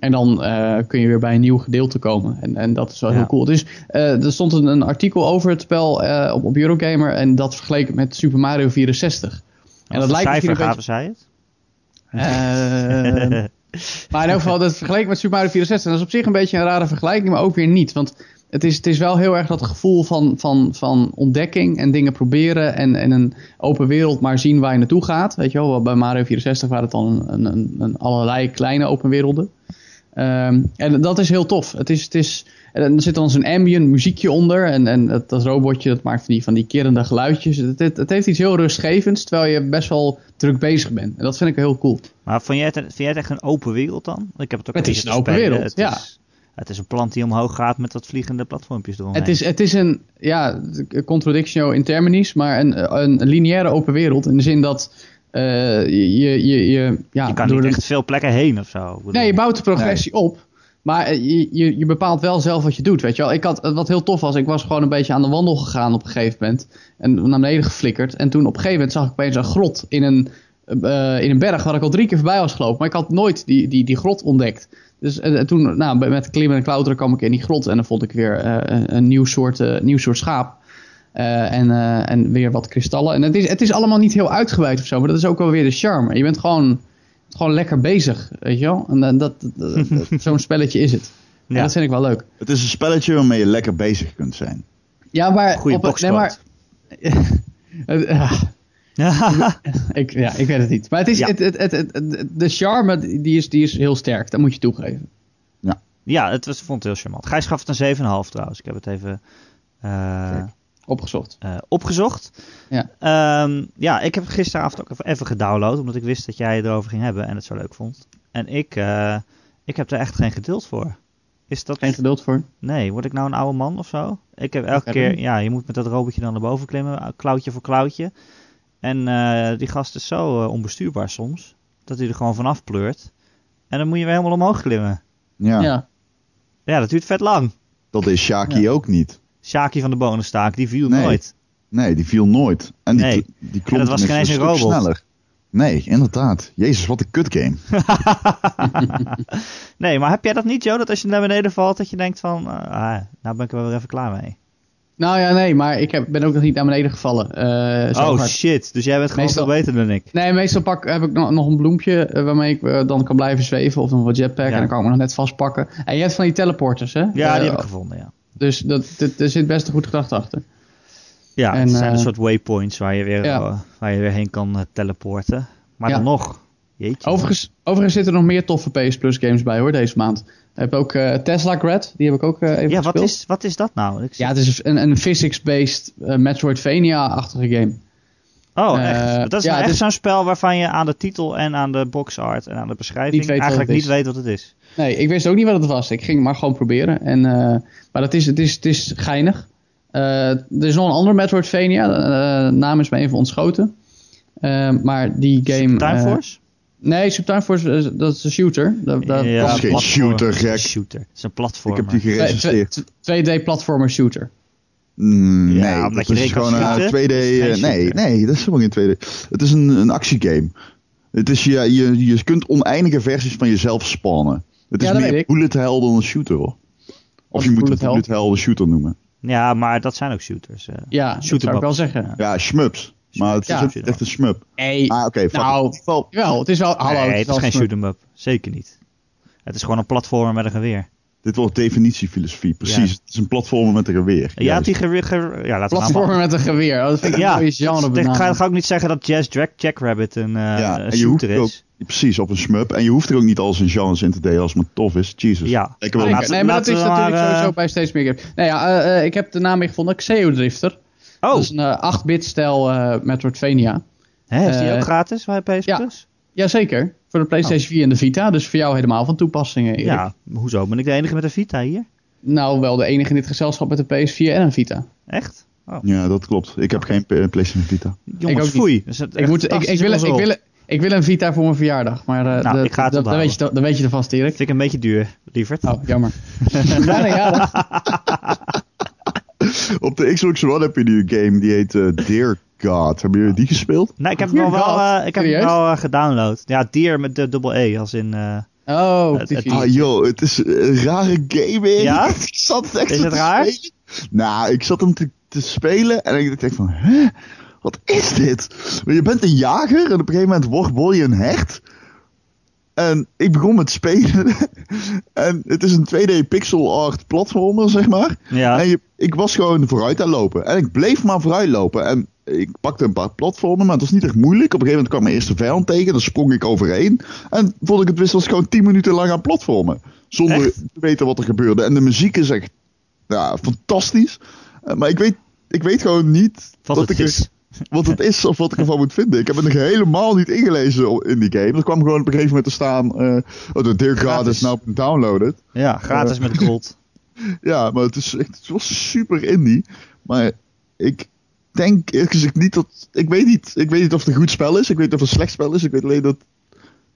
En dan eh, kun je weer bij een nieuw gedeelte komen. En, en dat is wel Ja. heel cool. Dus eh, er stond een, een artikel over het spel eh, op, op Eurogamer. En dat vergeleken met Super Mario 64. En dat lijkt cijfer gaven zij het? Maar in elk geval, dat vergeleken met Super Mario 64, dat is op zich een beetje een rare vergelijking, maar ook weer niet. Want het is, het is wel heel erg dat gevoel van, van, van ontdekking en dingen proberen en, en een open wereld maar zien waar je naartoe gaat. Weet je wel, bij Mario 64 waren het dan een, een, een allerlei kleine open werelden. Ehm, en dat is heel tof. Het is, het is, en er zit dan zo'n ambient muziekje onder. En, en dat, dat robotje dat maakt van die, van die kerende geluidjes. Het, het, het heeft iets heel rustgevends, terwijl je best wel druk bezig bent. En dat vind ik heel cool. Maar vond jij, het, vind jij het echt een open wereld dan? Ik heb het ook Het is een open spelen. wereld, het ja. Is, het is een plant die omhoog gaat met dat vliegende platformpjes eromheen. Het is, het is een, ja, contradictio in terminis, maar een, een lineaire open wereld. In de zin dat eh, je, je, je, ja, je kan door niet de- echt veel plekken heen of zo. Nee, je bouwt de progressie op. Maar eh, je, je, je bepaalt wel zelf wat je doet, weet je wel. Ik had, wat heel tof was, ik was gewoon een beetje aan de wandel gegaan op een gegeven moment. En naar beneden geflikkerd. En toen op een gegeven moment zag ik opeens een grot in een, eh, in een berg waar ik al drie keer voorbij was gelopen. Maar ik had nooit die, die, die grot ontdekt. Dus eh, toen, nou, met klimmen en klauteren kwam ik in die grot. En dan vond ik weer eh, een, een nieuw, soort, eh, nieuw soort schaap. Eh, en, eh, en weer wat kristallen. En het is, het is allemaal niet heel uitgebreid of zo, maar dat is ook wel weer de charme. Je bent gewoon gewoon lekker bezig, weet je wel. En, eh, dat, dat- dat- zo'n spelletje is het. Ja. Ja. dat vind ik wel leuk. Het is een spelletje waarmee je lekker bezig kunt zijn. Ja, maar... Goeie op, nee, maar ik, ja, ik weet het niet. Maar het is, Ja. het, het, het, het- het- de charme die is, die is heel sterk. Dat moet je toegeven. ja, het was, vond het heel charmant. Gijs gaf het een 7,5 trouwens. Ik heb het even eh. Opgezocht. eh, opgezocht. Ja. Ehm, ja, ik heb gisteravond ook even, even gedownload. Omdat ik wist dat jij het erover ging hebben en het zo leuk vond. En ik, eh, ik heb er echt geen geduld voor. Is dat... Geen geduld voor. Nee, word ik nou een oude man of zo? Ik heb elke keer, ja, je moet met dat robotje dan naar boven klimmen, klauwtje voor klauwtje. En eh, die gast is zo eh, onbestuurbaar soms, dat hij er gewoon vanaf pleurt. En dan moet je weer helemaal omhoog klimmen. Ja, Ja. Ja, dat duurt vet lang. dat is Shaki ook niet. Shaki van de bonenstaak, die viel Nee. nooit. Nee, die viel nooit. En die, Nee. die klom En dat was geen eens een robot. sneller. Nee, inderdaad. Jezus, wat een kutgame. nee, maar heb jij dat niet, Joe? Dat als je naar beneden valt, dat je denkt van, eh, ah, nou ben ik er wel weer even klaar mee. Nou ja, nee, maar ik heb, ben ook nog niet naar beneden gevallen. eh, zo oh hard. shit, dus jij bent gewoon Meestal- veel beter dan ik. Nee, meestal pak, heb ik nog, nog een bloempje eh, waarmee ik dan kan blijven zweven. Of nog wat jetpack. Ja. En dan kan ik me nog net vastpakken. En je hebt van die teleporters, hè? Ja, die heb ik gevonden, ja. Dus dat, dit- er zit best een goed gedachte achter. Ja, En, het zijn een eh, soort waypoints waar je weer, ja. eh, waar je weer heen kan eh, teleporten. Maar Ja. dan nog, jeetje. Overigens, overigens zitten er nog meer toffe PS Plus games bij hoor, deze maand. Ik heb ook Tesla Grad, die heb ik ook even ja, wat gespeeld. is, wat is dat nou? Ik Ja, het is een, een physics-based Metroidvania-achtige game. Oh, eh, echt? Dat is ja, nou het echt is- zo'n spel waarvan je aan de titel en aan de box art en aan de beschrijving Niet weet wat eigenlijk niet weet wat het is. Nee, ik wist ook niet wat het was. Ik ging maar gewoon proberen. En, eh, maar het is, het, is, het is geinig. Eh, er is nog een ander Metroidvania. eh naam is me even ontschoten. Maar die game... Time eh, Force? nee, Subtime Force, dat is een shooter. Dat, dat, Ja, dat is geen platformer. shooter, gek. Shooter. Het is een Ik platformer. heb die twee- 2D-platformer shooter. Mm, Ja, nee, omdat dat je is erin kan gewoon een schieten. 2D... Dat is geen eh, nee, shooter. nee, dat is helemaal geen 2D. Het is een, een actiegame. Het is, je, je, je kunt oneindige versies van jezelf spannen. Het is Ja, meer bullet hell dan een shooter, hoor. Of je moet bullet het bullet hell een shooter noemen. Ja, maar dat zijn ook shooters. eh. Ja, dat Shoot 'em zou ik wel zeggen. Ja. Ja, shmups. Maar het is Ja. ook echt een shmup. Nee, Ah, oké. Nou, wel, het is wel... Hallo, nee, het is geen shoot 'em up. Zeker niet. Het is gewoon een platformer met een geweer. Dit wordt definitiefilosofie. Precies. Ja. Het is een platformer met een geweer. Ja, Juist. die geweer... geweer- ja, laten we Platformer met een geweer. Oh, dat vind ik Ja, een mooie genre ik ga, ook niet zeggen dat Jazz Jack Jackrabbit een, eh Ja, een en je hoeft shooter er ook, is. precies, op een shmup. En je hoeft er ook niet alles in genres in te delen als het maar tof is. Jesus. Ja. Ik wil. Nee, maar dat is natuurlijk maar, eh, sowieso bij steeds meer games. Nou ja, eh, ik heb de naam weer gevonden. Xeo Drifter. Oh, Dat is een eh, 8-bit stijl eh, Metroidvania. hè, is die ook gratis bij PS ja. Plus? Jazeker. Voor de PlayStation 4 en de Vita. Dus voor jou helemaal van toepassingen, Erik. Ja, hoezo? Ben ik de enige met een Vita hier? Nou, wel de enige in dit gezelschap met een PS4 en een Vita. Echt? Oh, Ja, dat klopt. Ik heb geen PlayStation Vita. jongens, niet. foei. Dat is het Ik, moet, ik, ik, wil, ik, wil, ik wil een Vita voor mijn verjaardag. Maar eh, Nou, dat- ik ga het dat, onthouden. weet je, dat weet je er vast, Erik. Vind ik een beetje duur, lieverd. Oh, jammer. Bijna jarig. Op de Xbox One heb je nu een game die heet eh, Dear God. Hebben jullie die gespeeld? Nou, ik heb hem al wel, eh, ik heb hem serieus? wel eh, gedownload. Ja, Deer met de dubbel E, als in... eh, Oh, Het- het- Ah joh, het is een rare game. Ja? ik zat het echt Is het te raar? spelen. Nou, ik zat hem te, te spelen en ik dacht van, hè? Wat is dit? Maar je bent een jager en op een gegeven moment wordt word je een hecht. En ik begon met spelen. en het is een 2D pixel art platformer, zeg maar. ja, En je, ik was gewoon vooruit aan lopen. En ik bleef maar vooruit lopen. En ik pakte een paar platformen, maar het was niet echt moeilijk. Op een gegeven moment kwam mijn eerste vijand tegen. Daar sprong ik overheen. En voordat ik het wist, was ik gewoon 10 minuten lang aan platformen. Zonder Echt? te weten wat er gebeurde. En de muziek is echt ja, fantastisch. Eh, Maar ik weet, ik weet gewoon niet wat het ik is. Wat het is of wat ik ervan moet vinden. Ik heb het nog helemaal niet ingelezen in die game. Er kwam gewoon op een gegeven moment te staan... eh oh, de Dear God is nou downloaded. Ja, gratis met gold. Ja, maar het is het was super indie. Maar ik denk eerlijk gezegd niet dat. Ik weet niet, ik weet niet of het een goed spel is. Ik weet niet of het een slecht spel is. Ik weet alleen dat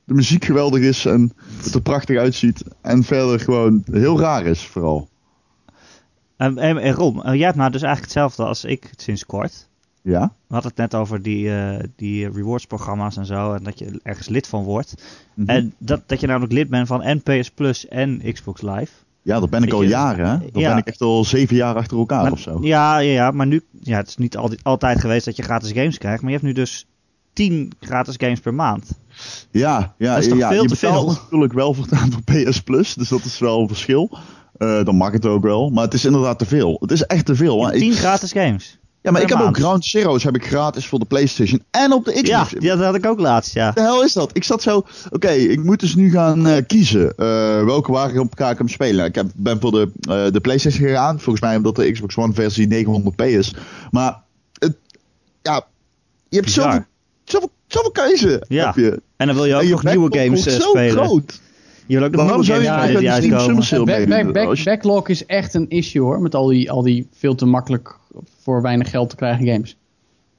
de muziek geweldig is en het er prachtig uitziet. En verder gewoon heel raar is, vooral. En, en, en Ron, eh, jij hebt nou dus eigenlijk hetzelfde als ik sinds kort. Ja? We hadden het net over die, eh, die rewards-programma's en zo. En dat je ergens lid van wordt. Mhm. En dat, dat je namelijk lid bent van en PS Plus en Xbox Live. Ja, dat ben ik al je, jaren. Hè? Dat ja. ben ik echt al zeven jaar achter elkaar Maar- of zo. Ja, ja, ja, maar nu, ja, het is niet altijd, altijd geweest dat je gratis games krijgt. Maar je hebt nu dus 10 gratis games per maand. Ja, ja, Dat is toch ja veel je te betaalt veel? natuurlijk wel voor, voor PS Plus, dus dat is wel een verschil. Eh, dan mag het ook wel, maar het is inderdaad te veel. Het is echt te veel. Maar 10 ik, gratis games. Ja, maar ik heb ook. Ground Zeroes heb ik gratis voor de PlayStation en op de Xbox. Ja, ja, dat had ik ook laatst, ja. De hel is dat? Ik zat zo, oké, ik moet dus nu gaan eh, kiezen eh, welke ik op ga ik hem spelen. Ik heb, ben voor de, eh, de PlayStation gegaan, volgens mij omdat de Xbox One versie 900p is. Maar het, ja, je hebt Bizar. zoveel, zoveel, zoveel keuze. Ja. Heb je. En dan wil je ook je nog nieuwe games eh, zo spelen. groot. Je wil ook Waarom zou je spelen die de Steam uitkomen. Summer Sale Back, back, back, backlog is echt een issue hoor. Met al die, al die veel te makkelijk voor weinig geld te krijgen games.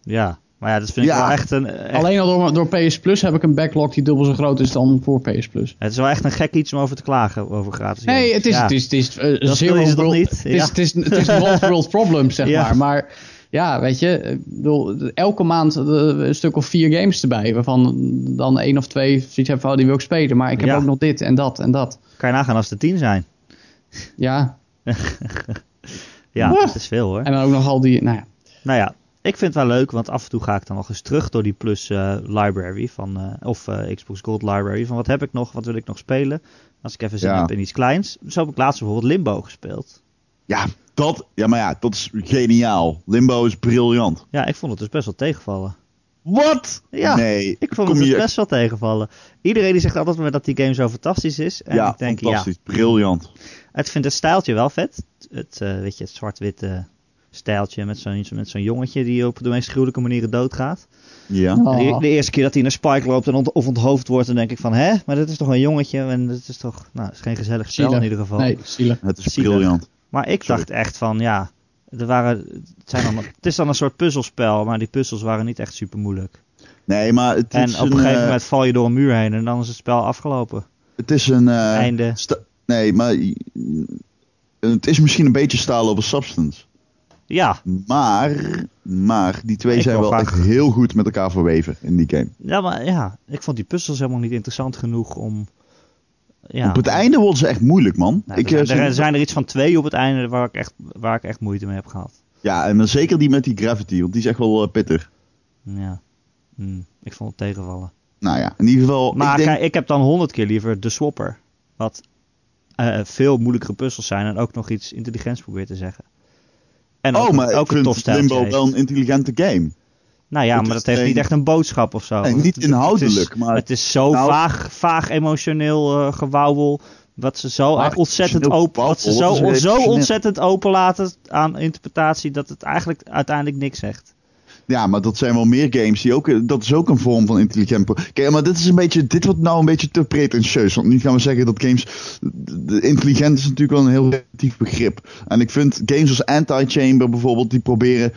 Ja, maar ja, dat vind ik Ja. wel echt een... echt- Alleen al door, door PS Plus heb ik een backlog die dubbel zo groot is dan voor PS Plus. Het is wel echt een gek iets om over te klagen, over gratis games. Nee, het is, Ja. het is, het is eh, Dat zero je toch world- niet? Het is, Ja. het is, het is een world, world problem, zeg Ja. maar. Maar ja, weet je, bedoel, elke maand eh, een stuk of vier games erbij. Waarvan dan één of twee zoiets heb van, oh, die wil ik spelen. Maar ik heb Ja. ook nog dit en dat en dat. Kan je nagaan als er 10 zijn. Ja, Ja, dat is veel hoor. en dan ook nog al die, nou ja. Nou ja, ik vind het wel leuk, want af en toe ga ik dan nog eens terug door die Plus eh, library van, eh, of Xbox Gold library. Van wat heb ik nog, wat wil ik nog spelen? Als ik even zin Ja. heb in iets kleins. Zo heb ik laatst bijvoorbeeld Limbo gespeeld. Ja, dat, ja, maar ja, dat is geniaal. Limbo is briljant. Ja, ik vond het dus best wel tegenvallen. Wat? Ja, nee, Ik vond het dus je- best wel tegenvallen. Iedereen die zegt altijd maar dat die game zo fantastisch is. En ja, ik denk, fantastisch, briljant. ja, het vindt het stijltje wel vet. Het, eh, weet je, het zwart-witte stijltje met zo'n met zo'n jongetje die op de meest gruwelijke manieren doodgaat. Ja. Oh. De, de eerste keer dat hij naar Spike loopt en ont of onthoofd wordt, dan denk ik van, hè, maar dit is toch een jongetje en dit is toch, nou, het is geen gezellig spel in ieder geval. Nee, zielig. Het is Zielig. briljant. Maar ik Sorry. dacht echt van, ja, er waren, het, zijn dan, het is dan een soort puzzelspel, maar die puzzels waren niet echt super moeilijk. Nee, maar het En is op een een, gegeven eh, moment val je door een muur heen en dan is het spel afgelopen. het is een... eh, Einde. nee, maar het is misschien een beetje staal over substance. Ja, Maar, maar die twee Ik zijn wel echt heel goed met elkaar verweven in die game. ja, maar ja, ik vond die puzzels helemaal niet interessant genoeg om, ja. Op het einde worden ze echt moeilijk, man. Nou, ik, er, eh, zijn, er ze- zijn er iets van twee op het einde waar ik echt, waar ik echt moeite mee heb gehad. Ja, en dan zeker die met die gravity, want die is echt wel eh, pittig. Ja, Hm, ik vond het tegenvallen. Nou ja, in ieder geval. Maar ik denk, ik heb dan honderd keer liever de Swapper. Wat eh, veel moeilijkere puzzels zijn en ook nog iets intelligents probeert te zeggen. En ook, oh, maar ook ik vind Limbo heeft. wel een intelligente game. Nou ja, het maar dat heeft niet echt een boodschap of zo. Het- niet het inhoudelijk, is, maar- Het is zo Nou- vaag, vaag emotioneel eh gewauwel. Wat ze zo ontzettend open, wat ze zo, wat zo ontzettend open laten aan interpretatie dat het eigenlijk uiteindelijk niks zegt. Ja, maar dat zijn wel meer games die ook. Dat is ook een vorm van intelligent. Kijk, maar dit is een beetje. Dit wordt nou een beetje te pretentieus. Want nu gaan we zeggen dat games. Intelligent is natuurlijk wel een heel relatief begrip. En ik vind games als Anti-Chamber bijvoorbeeld, die proberen.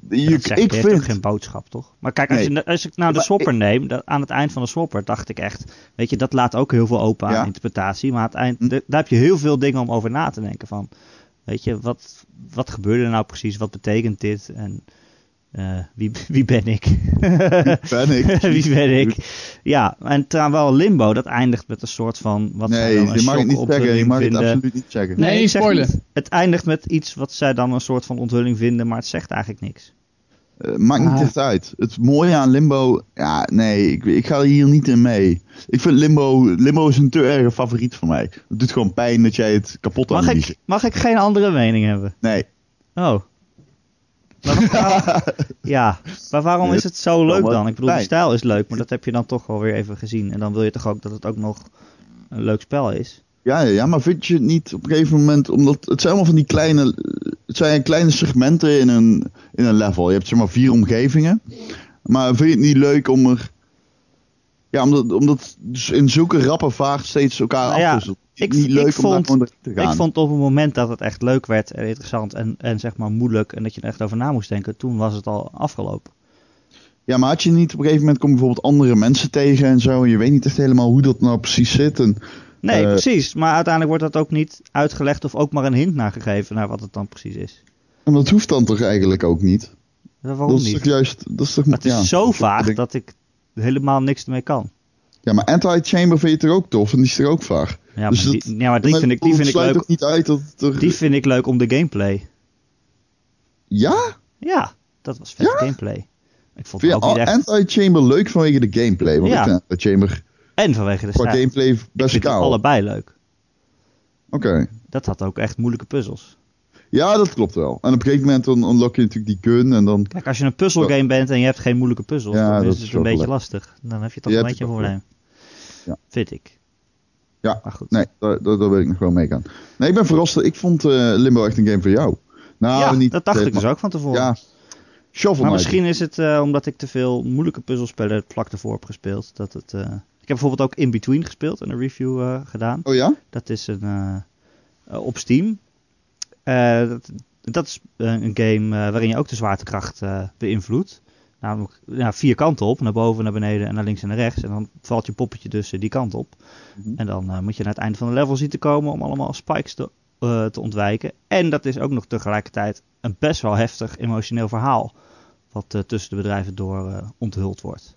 De- je- Dat ik ook vind. geen boodschap, toch? Maar kijk, als, Nee. je, als ik nou de Maar swapper neem, dat, aan het eind van de swapper dacht ik echt, weet je, dat laat ook heel veel open aan Ja. interpretatie. Maar aan het eind, Hm. de- daar heb je heel veel dingen om over na te denken van, weet je, wat, wat gebeurde er nou precies? Wat betekent dit? En eh, wie, wie ben ik? Ben ik. wie ben ik? Ja, en terwijl Limbo, dat eindigt met een soort van, wat Nee, dan een je mag het niet zeggen. Je mag het absoluut niet zeggen. Nee, spoilen. niet. Het eindigt met iets wat zij dan een soort van onthulling vinden, maar het zegt eigenlijk niks. Eh, maakt niet Ah. echt uit. Het mooie aan Limbo. Ja, nee, ik, ik ga hier niet in mee. Ik vind Limbo. Limbo is een te erge favoriet voor mij. Het doet gewoon pijn dat jij het kapot Mag ik, mag ik geen andere mening hebben? Nee. Oh. Maar waarom- ja, maar waarom is het zo leuk dan? Ik bedoel, de stijl is leuk, maar dat heb je dan toch wel weer even gezien. En dan wil je toch ook dat het ook nog een leuk spel is? Ja, ja, maar vind je het niet op een gegeven moment, omdat het zijn allemaal van die kleine, het zijn kleine segmenten in een, in een level. Je hebt zeg maar vier omgevingen. Maar vind je het niet leuk om er, ja, omdat, omdat dus in zulke rappe vaart steeds elkaar Nou ja, afwisselt. Ik- niet ik leuk om vond- te gaan. Ik vond op het moment dat het echt leuk werd en interessant en, en zeg maar moeilijk en dat je er echt over na moest denken, toen was het al afgelopen. Ja, maar had je niet op een gegeven moment kom je bijvoorbeeld andere mensen tegen en zo en je weet niet echt helemaal hoe dat nou precies zit en Nee, Eh, precies. Maar uiteindelijk wordt dat ook niet uitgelegd of ook maar een hint naar gegeven naar wat het dan precies is. en dat hoeft dan toch eigenlijk ook niet. Waarom dat is niet? toch juist, dat is toch Het is zo vaag dat ik helemaal niks ermee kan. Ja, maar Anti-Chamber vind je toch ook tof en die is toch ook vaag. Ja, Dus maar dat- die, ja, maar die vind ik, die vind ik leuk. niet uit dat er... Die vind ik leuk om de gameplay. Ja? Ja, dat was vet Ja? gameplay. Ik vond Vind het ook echt... Anti-Chamber leuk vanwege de gameplay? Want Ja. ik Anti-Chamber En vanwege de stijl. gameplay Ik best kaal. Oké. allebei leuk. Ja, Dat had ook echt moeilijke puzzels. dat klopt wel. En op een gegeven moment dan unlock je natuurlijk die gun en dan... Kijk, als je een puzzelgame bent en je hebt geen moeilijke puzzels, Ja, dan is het een beetje lastig. Dan heb je toch Je een beetje een probleem. Ja. Vind ik. Ja, Maar goed. nee, daar, daar, wil ik nog wel mee gaan. Nee, ik ben verrast. Ik vond eh, Limbo echt een game voor jou. Nou, ja, niet, dat dacht eh, ik dus ook van tevoren. Ja, Shovel maar misschien is het eh, omdat ik te veel moeilijke puzzelspellen vlak ervoor heb gespeeld. Dat het, Ik heb bijvoorbeeld ook In Between gespeeld en een review gedaan. Oh ja? Dat is een, op Steam. Dat, dat is een game waarin je ook de zwaartekracht beïnvloedt. Namelijk ja, vier kanten op, naar boven, naar beneden en naar links en naar rechts. En dan valt je poppetje dus eh, die kant op. Mhm. En dan eh, moet je naar het einde van de level zien te komen om allemaal spikes te, eh, te ontwijken. En dat is ook nog tegelijkertijd een best wel heftig emotioneel verhaal. Wat tussen de bedrijven door onthuld wordt.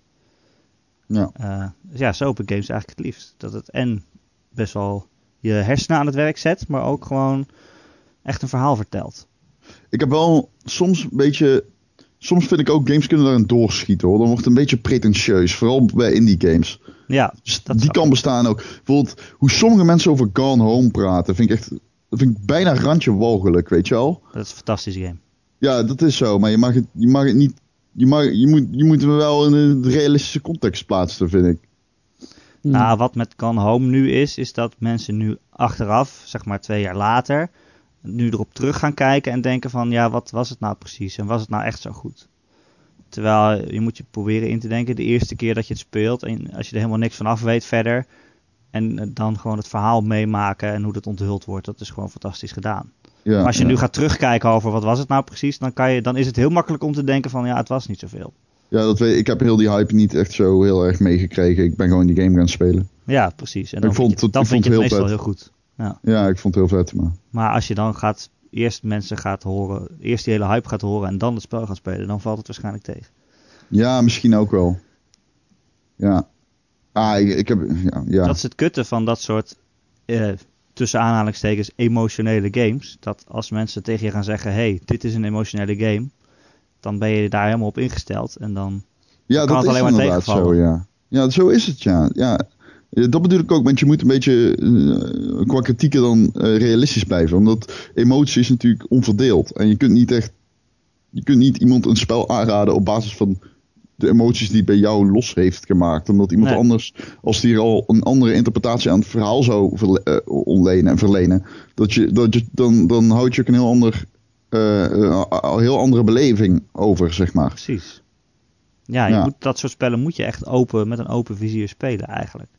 Ja. Dus ja, zo open games eigenlijk het liefst. Dat het en best wel je hersenen aan het werk zet, maar ook gewoon echt een verhaal vertelt. Ik heb wel soms een beetje... Soms vind ik ook games kunnen daarin doorschieten hoor. Dan wordt het een beetje pretentieus. Vooral bij indie games. Ja, Dus Dat die kan bestaan ook. Bijvoorbeeld hoe sommige mensen over Gone Home praten. Vind ik echt... Dat vind ik bijna randje walgelijk, weet je wel. dat is een fantastische game. Ja, dat is zo. Maar je mag het, je mag het niet... Je, mag, je, moet, je moet hem wel in een realistische context plaatsen, vind ik. Hmm. Nou, wat met Gone Home nu is, is dat mensen nu achteraf, zeg maar twee jaar later, nu erop terug gaan kijken en denken van, ja, wat was het nou precies en was het nou echt zo goed? Terwijl je moet je proberen in te denken, de eerste keer dat je het speelt en als je er helemaal niks van af weet verder, en dan gewoon het verhaal meemaken en hoe dat onthuld wordt, dat is gewoon fantastisch gedaan. Ja, maar als je ja. nu gaat terugkijken over wat was het nou precies, dan, kan je, dan is het heel makkelijk om te denken van, ja, het was niet zoveel. Ja, dat weet, ik heb heel die hype niet echt zo heel erg meegekregen. Ik ben gewoon die game gaan spelen. Ja, precies. En dan Ik vind vond je, dan ik vind je vond het het meestal heel heel goed. Ja, ik vond het heel vet, maar... Maar als je dan gaat, eerst mensen gaat horen, eerst die hele hype gaat horen en dan het spel gaat spelen, dan valt het waarschijnlijk tegen. Ja, misschien ook wel. Ja. Ah, ik, ik heb... Ja, ja. Dat is het kutte van dat soort, eh, tussen aanhalingstekens, emotionele games. Dat als mensen tegen je gaan zeggen, hey, dit is een emotionele game, dan ben je daar helemaal op ingesteld. En dan, ja, kan dat het is alleen maar inderdaad zo, ja. Ja, zo is het, ja. ja. Dat bedoel ik ook, want je moet een beetje eh, qua kritieken dan eh, realistisch blijven. Omdat emotie is natuurlijk onverdeeld. En je kunt niet echt... Je kunt niet iemand een spel aanraden op basis van de emoties die het bij jou los heeft gemaakt. Omdat iemand Nee. anders, als die er al een andere interpretatie aan het verhaal zou ontlenen en verlenen, dat je, dat je, dan, dan houd je ook een heel, ander, een heel andere beleving over, zeg maar. precies. Ja, je Ja. Moet, dat soort spellen moet je echt open, met een open vizier spelen eigenlijk.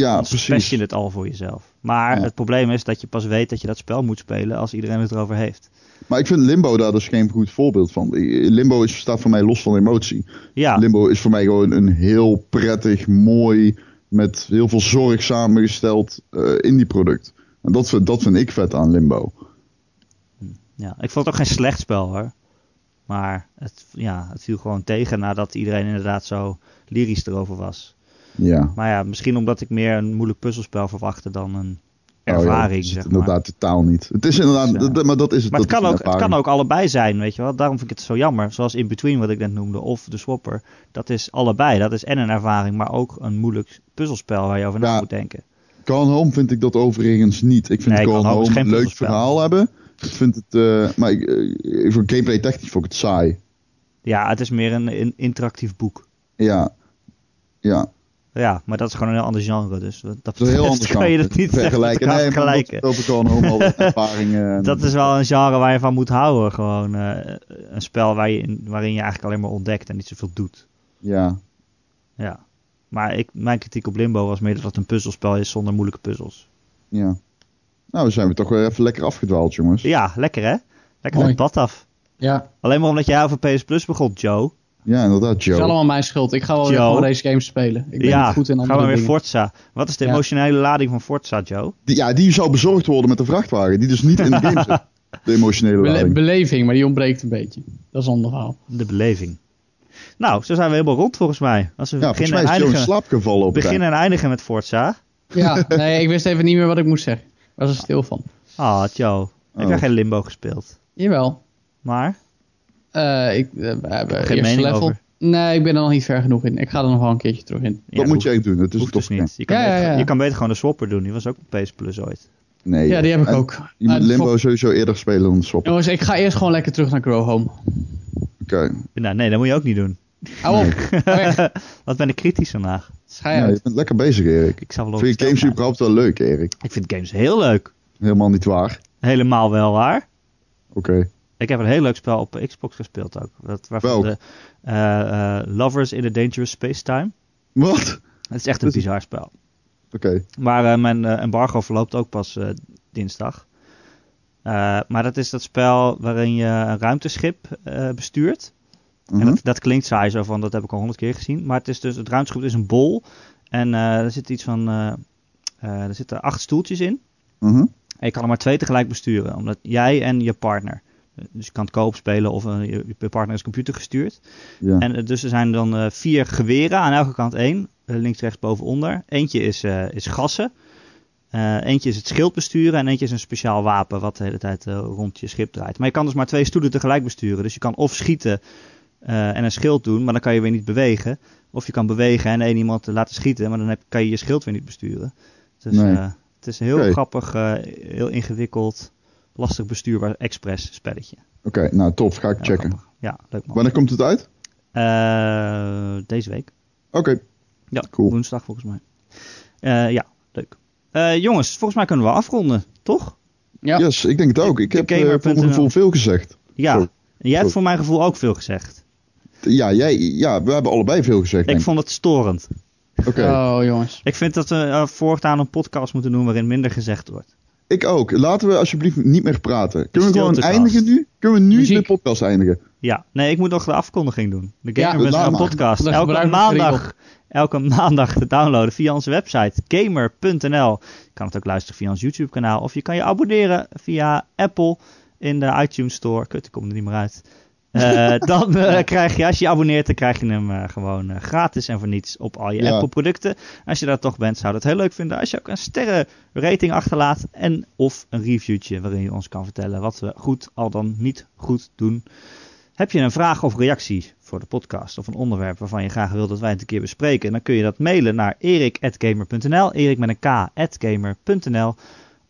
Ja, precies. je het al voor jezelf. Maar Ja. het probleem is dat je pas weet dat je dat spel moet spelen als iedereen het erover heeft. Maar ik vind Limbo daar dus geen goed voorbeeld van. Limbo is, staat voor mij los van emotie. Ja, Limbo is voor mij gewoon een heel prettig, mooi, met heel veel zorg samengesteld eh indie product. En dat vind, dat vind ik vet aan Limbo. Ja, ik vond het ook geen slecht spel hoor. Maar het, ja, het viel gewoon tegen nadat iedereen inderdaad zo lyrisch erover was. Ja. Maar ja, misschien omdat ik meer een moeilijk puzzelspel verwachtte dan een Oh ja, ervaring, is zeg het maar. inderdaad totaal niet. Het is inderdaad, dat- maar dat is het. Maar het kan, ook, het kan ook allebei zijn, weet je wel. Daarom vind ik het zo jammer. Zoals In Between, wat ik net noemde, of de Swapper. Dat is allebei. Dat is en een ervaring, maar ook een moeilijk puzzelspel waar je over na Ja. moet denken. Gone Home vind ik dat overigens niet. Ik vind Nee, Home een leuk verhaal hebben. Ik vind het, eh, maar ik, eh, voor gameplay technisch vond ik het saai. Ja, het is meer een, een interactief boek. Ja. Ja. Ja, maar dat is gewoon een heel ander genre. Dus dat, is een heel anders kan je het niet vergelijken. Nee, vergelijken. dat- over Gone Home al wat ervaringen. en- Dat is wel een genre waar je van moet houden. Gewoon eh, een spel waar je in, waarin je eigenlijk alleen maar ontdekt en niet zoveel doet. Ja. Ja. Maar ik, mijn kritiek op Limbo was meer dat het een puzzelspel is zonder moeilijke puzzels. Ja. Nou, zijn we toch weer even lekker afgedwaald, jongens. Ja, lekker hè? Lekker Mooi. het pad af. Ja, Alleen maar omdat jij over PS Plus begon, Joe. Ja, inderdaad, het is Joe. allemaal mijn schuld. Ik ga wel weer Joe. gewoon deze games spelen. Ik ben ja, niet goed in gaan andere we weer dingen. Forza. Wat is de Ja. emotionele lading van Forza, Joe? Die, ja, die zou bezorgd worden met de vrachtwagen. Die dus niet in de game zit. De emotionele Bele- lading. beleving, maar die ontbreekt een beetje. Dat is een ander verhaal. De beleving. Nou, zo zijn we helemaal rond volgens mij. Als we Ja, volgens beginnen, mij en Joe eindigen, slaap gevallen op beginnen en eindigen met Forza. Ja, nee, ik wist even niet meer wat ik moest zeggen. Ik was er stil van. Ah, Joe. Heb Oh. jij geen Limbo gespeeld? Jawel. Maar? Eh, ik, eh, we hebben geen eerste mening level. over. Nee, ik ben er nog niet ver genoeg in. Ik ga er nog wel een keertje terug in. Ja, dat moet je echt doen. Het is een dus niet. Je kan, Ja, beter, ja, ja. je kan beter gewoon de swapper doen. Die was ook op PS Plus ooit. Nee. Ja, die heb ik En ook. Je moet Limbo Swap- sowieso eerder spelen dan Swap. Jongens, ik ga eerst gewoon lekker terug naar Grow Home. Oké. Nou, nee, dat moet je ook niet doen. Hou op. Wat ben ik kritisch vandaag. Schij Ja, je bent lekker bezig, Erik. Ik zou wel Vind je games überhaupt wel leuk, Erik? Ik vind games heel leuk. Helemaal niet waar. Helemaal wel waar. Oké. Ik heb een heel leuk spel op Xbox gespeeld ook. Dat, waarvan de eh, eh, Lovers in a Dangerous Space Time. Wat? Het is echt een is- bizar spel. Oké. Maar eh, mijn embargo verloopt ook pas dinsdag. Maar dat is dat spel waarin je een ruimteschip bestuurt. En Mhm. dat, dat klinkt saai zo van, dat heb ik al honderd keer gezien. Maar het, is dus, het ruimteschip is een bol. En er zit iets van, er zitten acht stoeltjes in. Mhm. En je kan er maar twee tegelijk besturen. Omdat jij en je partner. Dus je kan het koop spelen of eh, je, je partner is computer gestuurd. Ja. En eh, dus er zijn dan eh, vier geweren, aan elke kant één. Links, rechts, boven, onder. Eentje is, is gassen. Eentje is het schild besturen en eentje is een speciaal wapen wat de hele tijd rond je schip draait. Maar je kan dus maar twee stoelen tegelijk besturen. Dus je kan of schieten en een schild doen, maar dan kan je weer niet bewegen. Of je kan bewegen en één iemand laten schieten, maar dan heb, kan je je schild weer niet besturen. Dus Nee. het is heel grappig, heel ingewikkeld, lastig bestuurbaar express spelletje. Oké, nou tof. Ga ik checken. grappig. Ja, leuk man. Wanneer komt het uit? Eh, deze week. Oké. Ja, Cool. woensdag volgens mij. Eh, ja, leuk. Eh, jongens, volgens mij kunnen we afronden, toch? Ja. Yes, ik denk het ook. Ik heb eh, voor mijn gevoel veel gezegd. Ja. Jij hebt voor mijn gevoel ook veel gezegd. Ja, jij, ja, we hebben allebei veel gezegd. Ik denk vond het storend. ik. Oké. Oh, jongens. Ik vind dat we uh, voortaan een podcast moeten doen waarin minder gezegd wordt. Ik ook. Laten we alsjeblieft niet meer praten. Kunnen we gewoon eindigen nu? Kunnen we nu Muziek. de podcast eindigen? Ja, nee, ik moet nog de afkondiging doen. De Ja, Gamer laat een podcast. Elke maandag, elke maandag te downloaden via onze website gamer.nl. Je kan het ook luisteren via ons YouTube kanaal. Of je kan je abonneren via Apple in de iTunes Store. Kut, ik kom er niet meer uit. Eh, dan eh, krijg je, als je je abonneert, dan krijg je hem eh, gewoon gratis en voor niets op al je Ja. Apple producten. Als je dat toch bent, zou dat heel leuk vinden als je ook een sterrenrating achterlaat. En of een reviewtje waarin je ons kan vertellen wat we goed al dan niet goed doen. Heb je een vraag of reactie voor de podcast of een onderwerp waarvan je graag wil dat wij het een keer bespreken, dan kun je dat mailen naar erik.gamer.nl, erik met een k.gamer.nl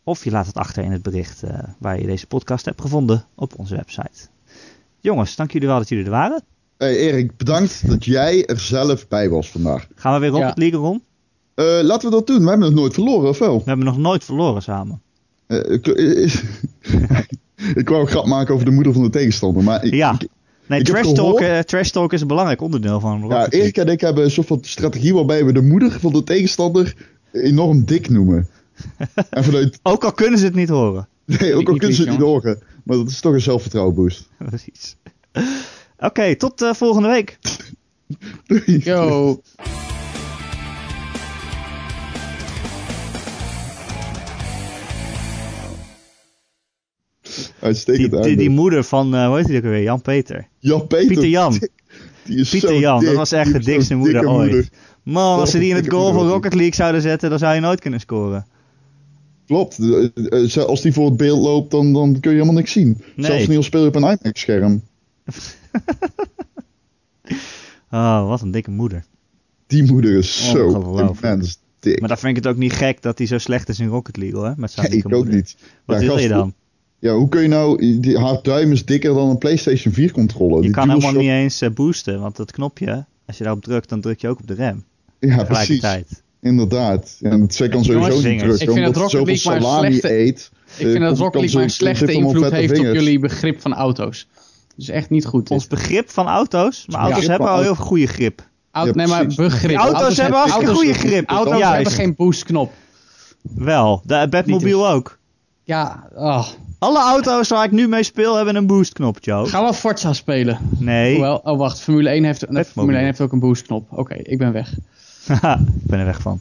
of je laat het achter in het bericht waar je deze podcast hebt gevonden op onze website. Jongens, dank jullie wel dat jullie er waren. Hey Erik, bedankt dat jij er zelf bij was vandaag. Gaan we weer Rocket Ja. League rond? Eh, laten we dat doen. We hebben het nooit verloren, of wel? We hebben nog nooit verloren samen. Eh, ik, is- ik wou een grap maken over de moeder van de tegenstander, maar ik, Ja. ik- Nee, Ik trash talk, eh, trash talk is een belangrijk onderdeel van Rocket ja, League. Erik en ik hebben een soort van strategie waarbij we de moeder van de tegenstander enorm dik noemen. en vanuit, Ook al kunnen ze het niet horen. nee, ook al kunnen ze het niet horen, maar dat is toch een zelfvertrouwen boost. Precies. Oké, tot eh, volgende week. Doei. Yo. Uitstekend Die, die, moeder van, eh hoe heet die ook weer? Jan-Peter. Jan Peter. Pieter Jan. Die is Pieter zo Jan, dat was echt Die de dikste moeder ooit. Man, als ze die in het goal van moeder. Rocket League zouden zetten, dan zou je nooit kunnen scoren. Klopt. Eh, eh, Als die voor het beeld loopt, dan, dan kun je helemaal niks zien. Nee. Zelfs niet al speel je op een IMAX-scherm. Oh, wat een dikke moeder. Die moeder is zo immens dik. Maar dan vind ik het ook niet gek dat hij zo slecht is in Rocket League hoor. Met zijn Nee, ik ook niet. Wat Ja, wil je dan? Ja, hoe kun je nou... Die, haar duim is dikker dan een PlayStation 4 controller. Je Die kan helemaal niet eens eh, boosten, want dat knopje, als je daarop drukt, dan druk je ook op de rem. Ja, precies. Inderdaad. Ja, en dat zij kan sowieso niet drukken, omdat ze zoveel salami slechte- eet. Ik vind Eh, dat Rocket League maar een slechte invloed heeft op jullie begrip van auto's. Dus echt niet goed. Ons begrip van auto's, maar auto's hebben al heel veel goede grip. Nee, maar begrip. Die auto's hebben hartstikke auto's- goede grip. Auto's Juist. hebben geen boostknop. Wel, de Batmobile ook. Ja, oh. Alle auto's waar ik nu mee speel hebben een boostknop, Joe. gaan we Forza spelen? Nee, Hoewel, oh wacht, Formule 1 heeft, Batmobile. Formule 1 heeft ook een boostknop. Oké, ik ben weg. Haha, ik ben er weg van.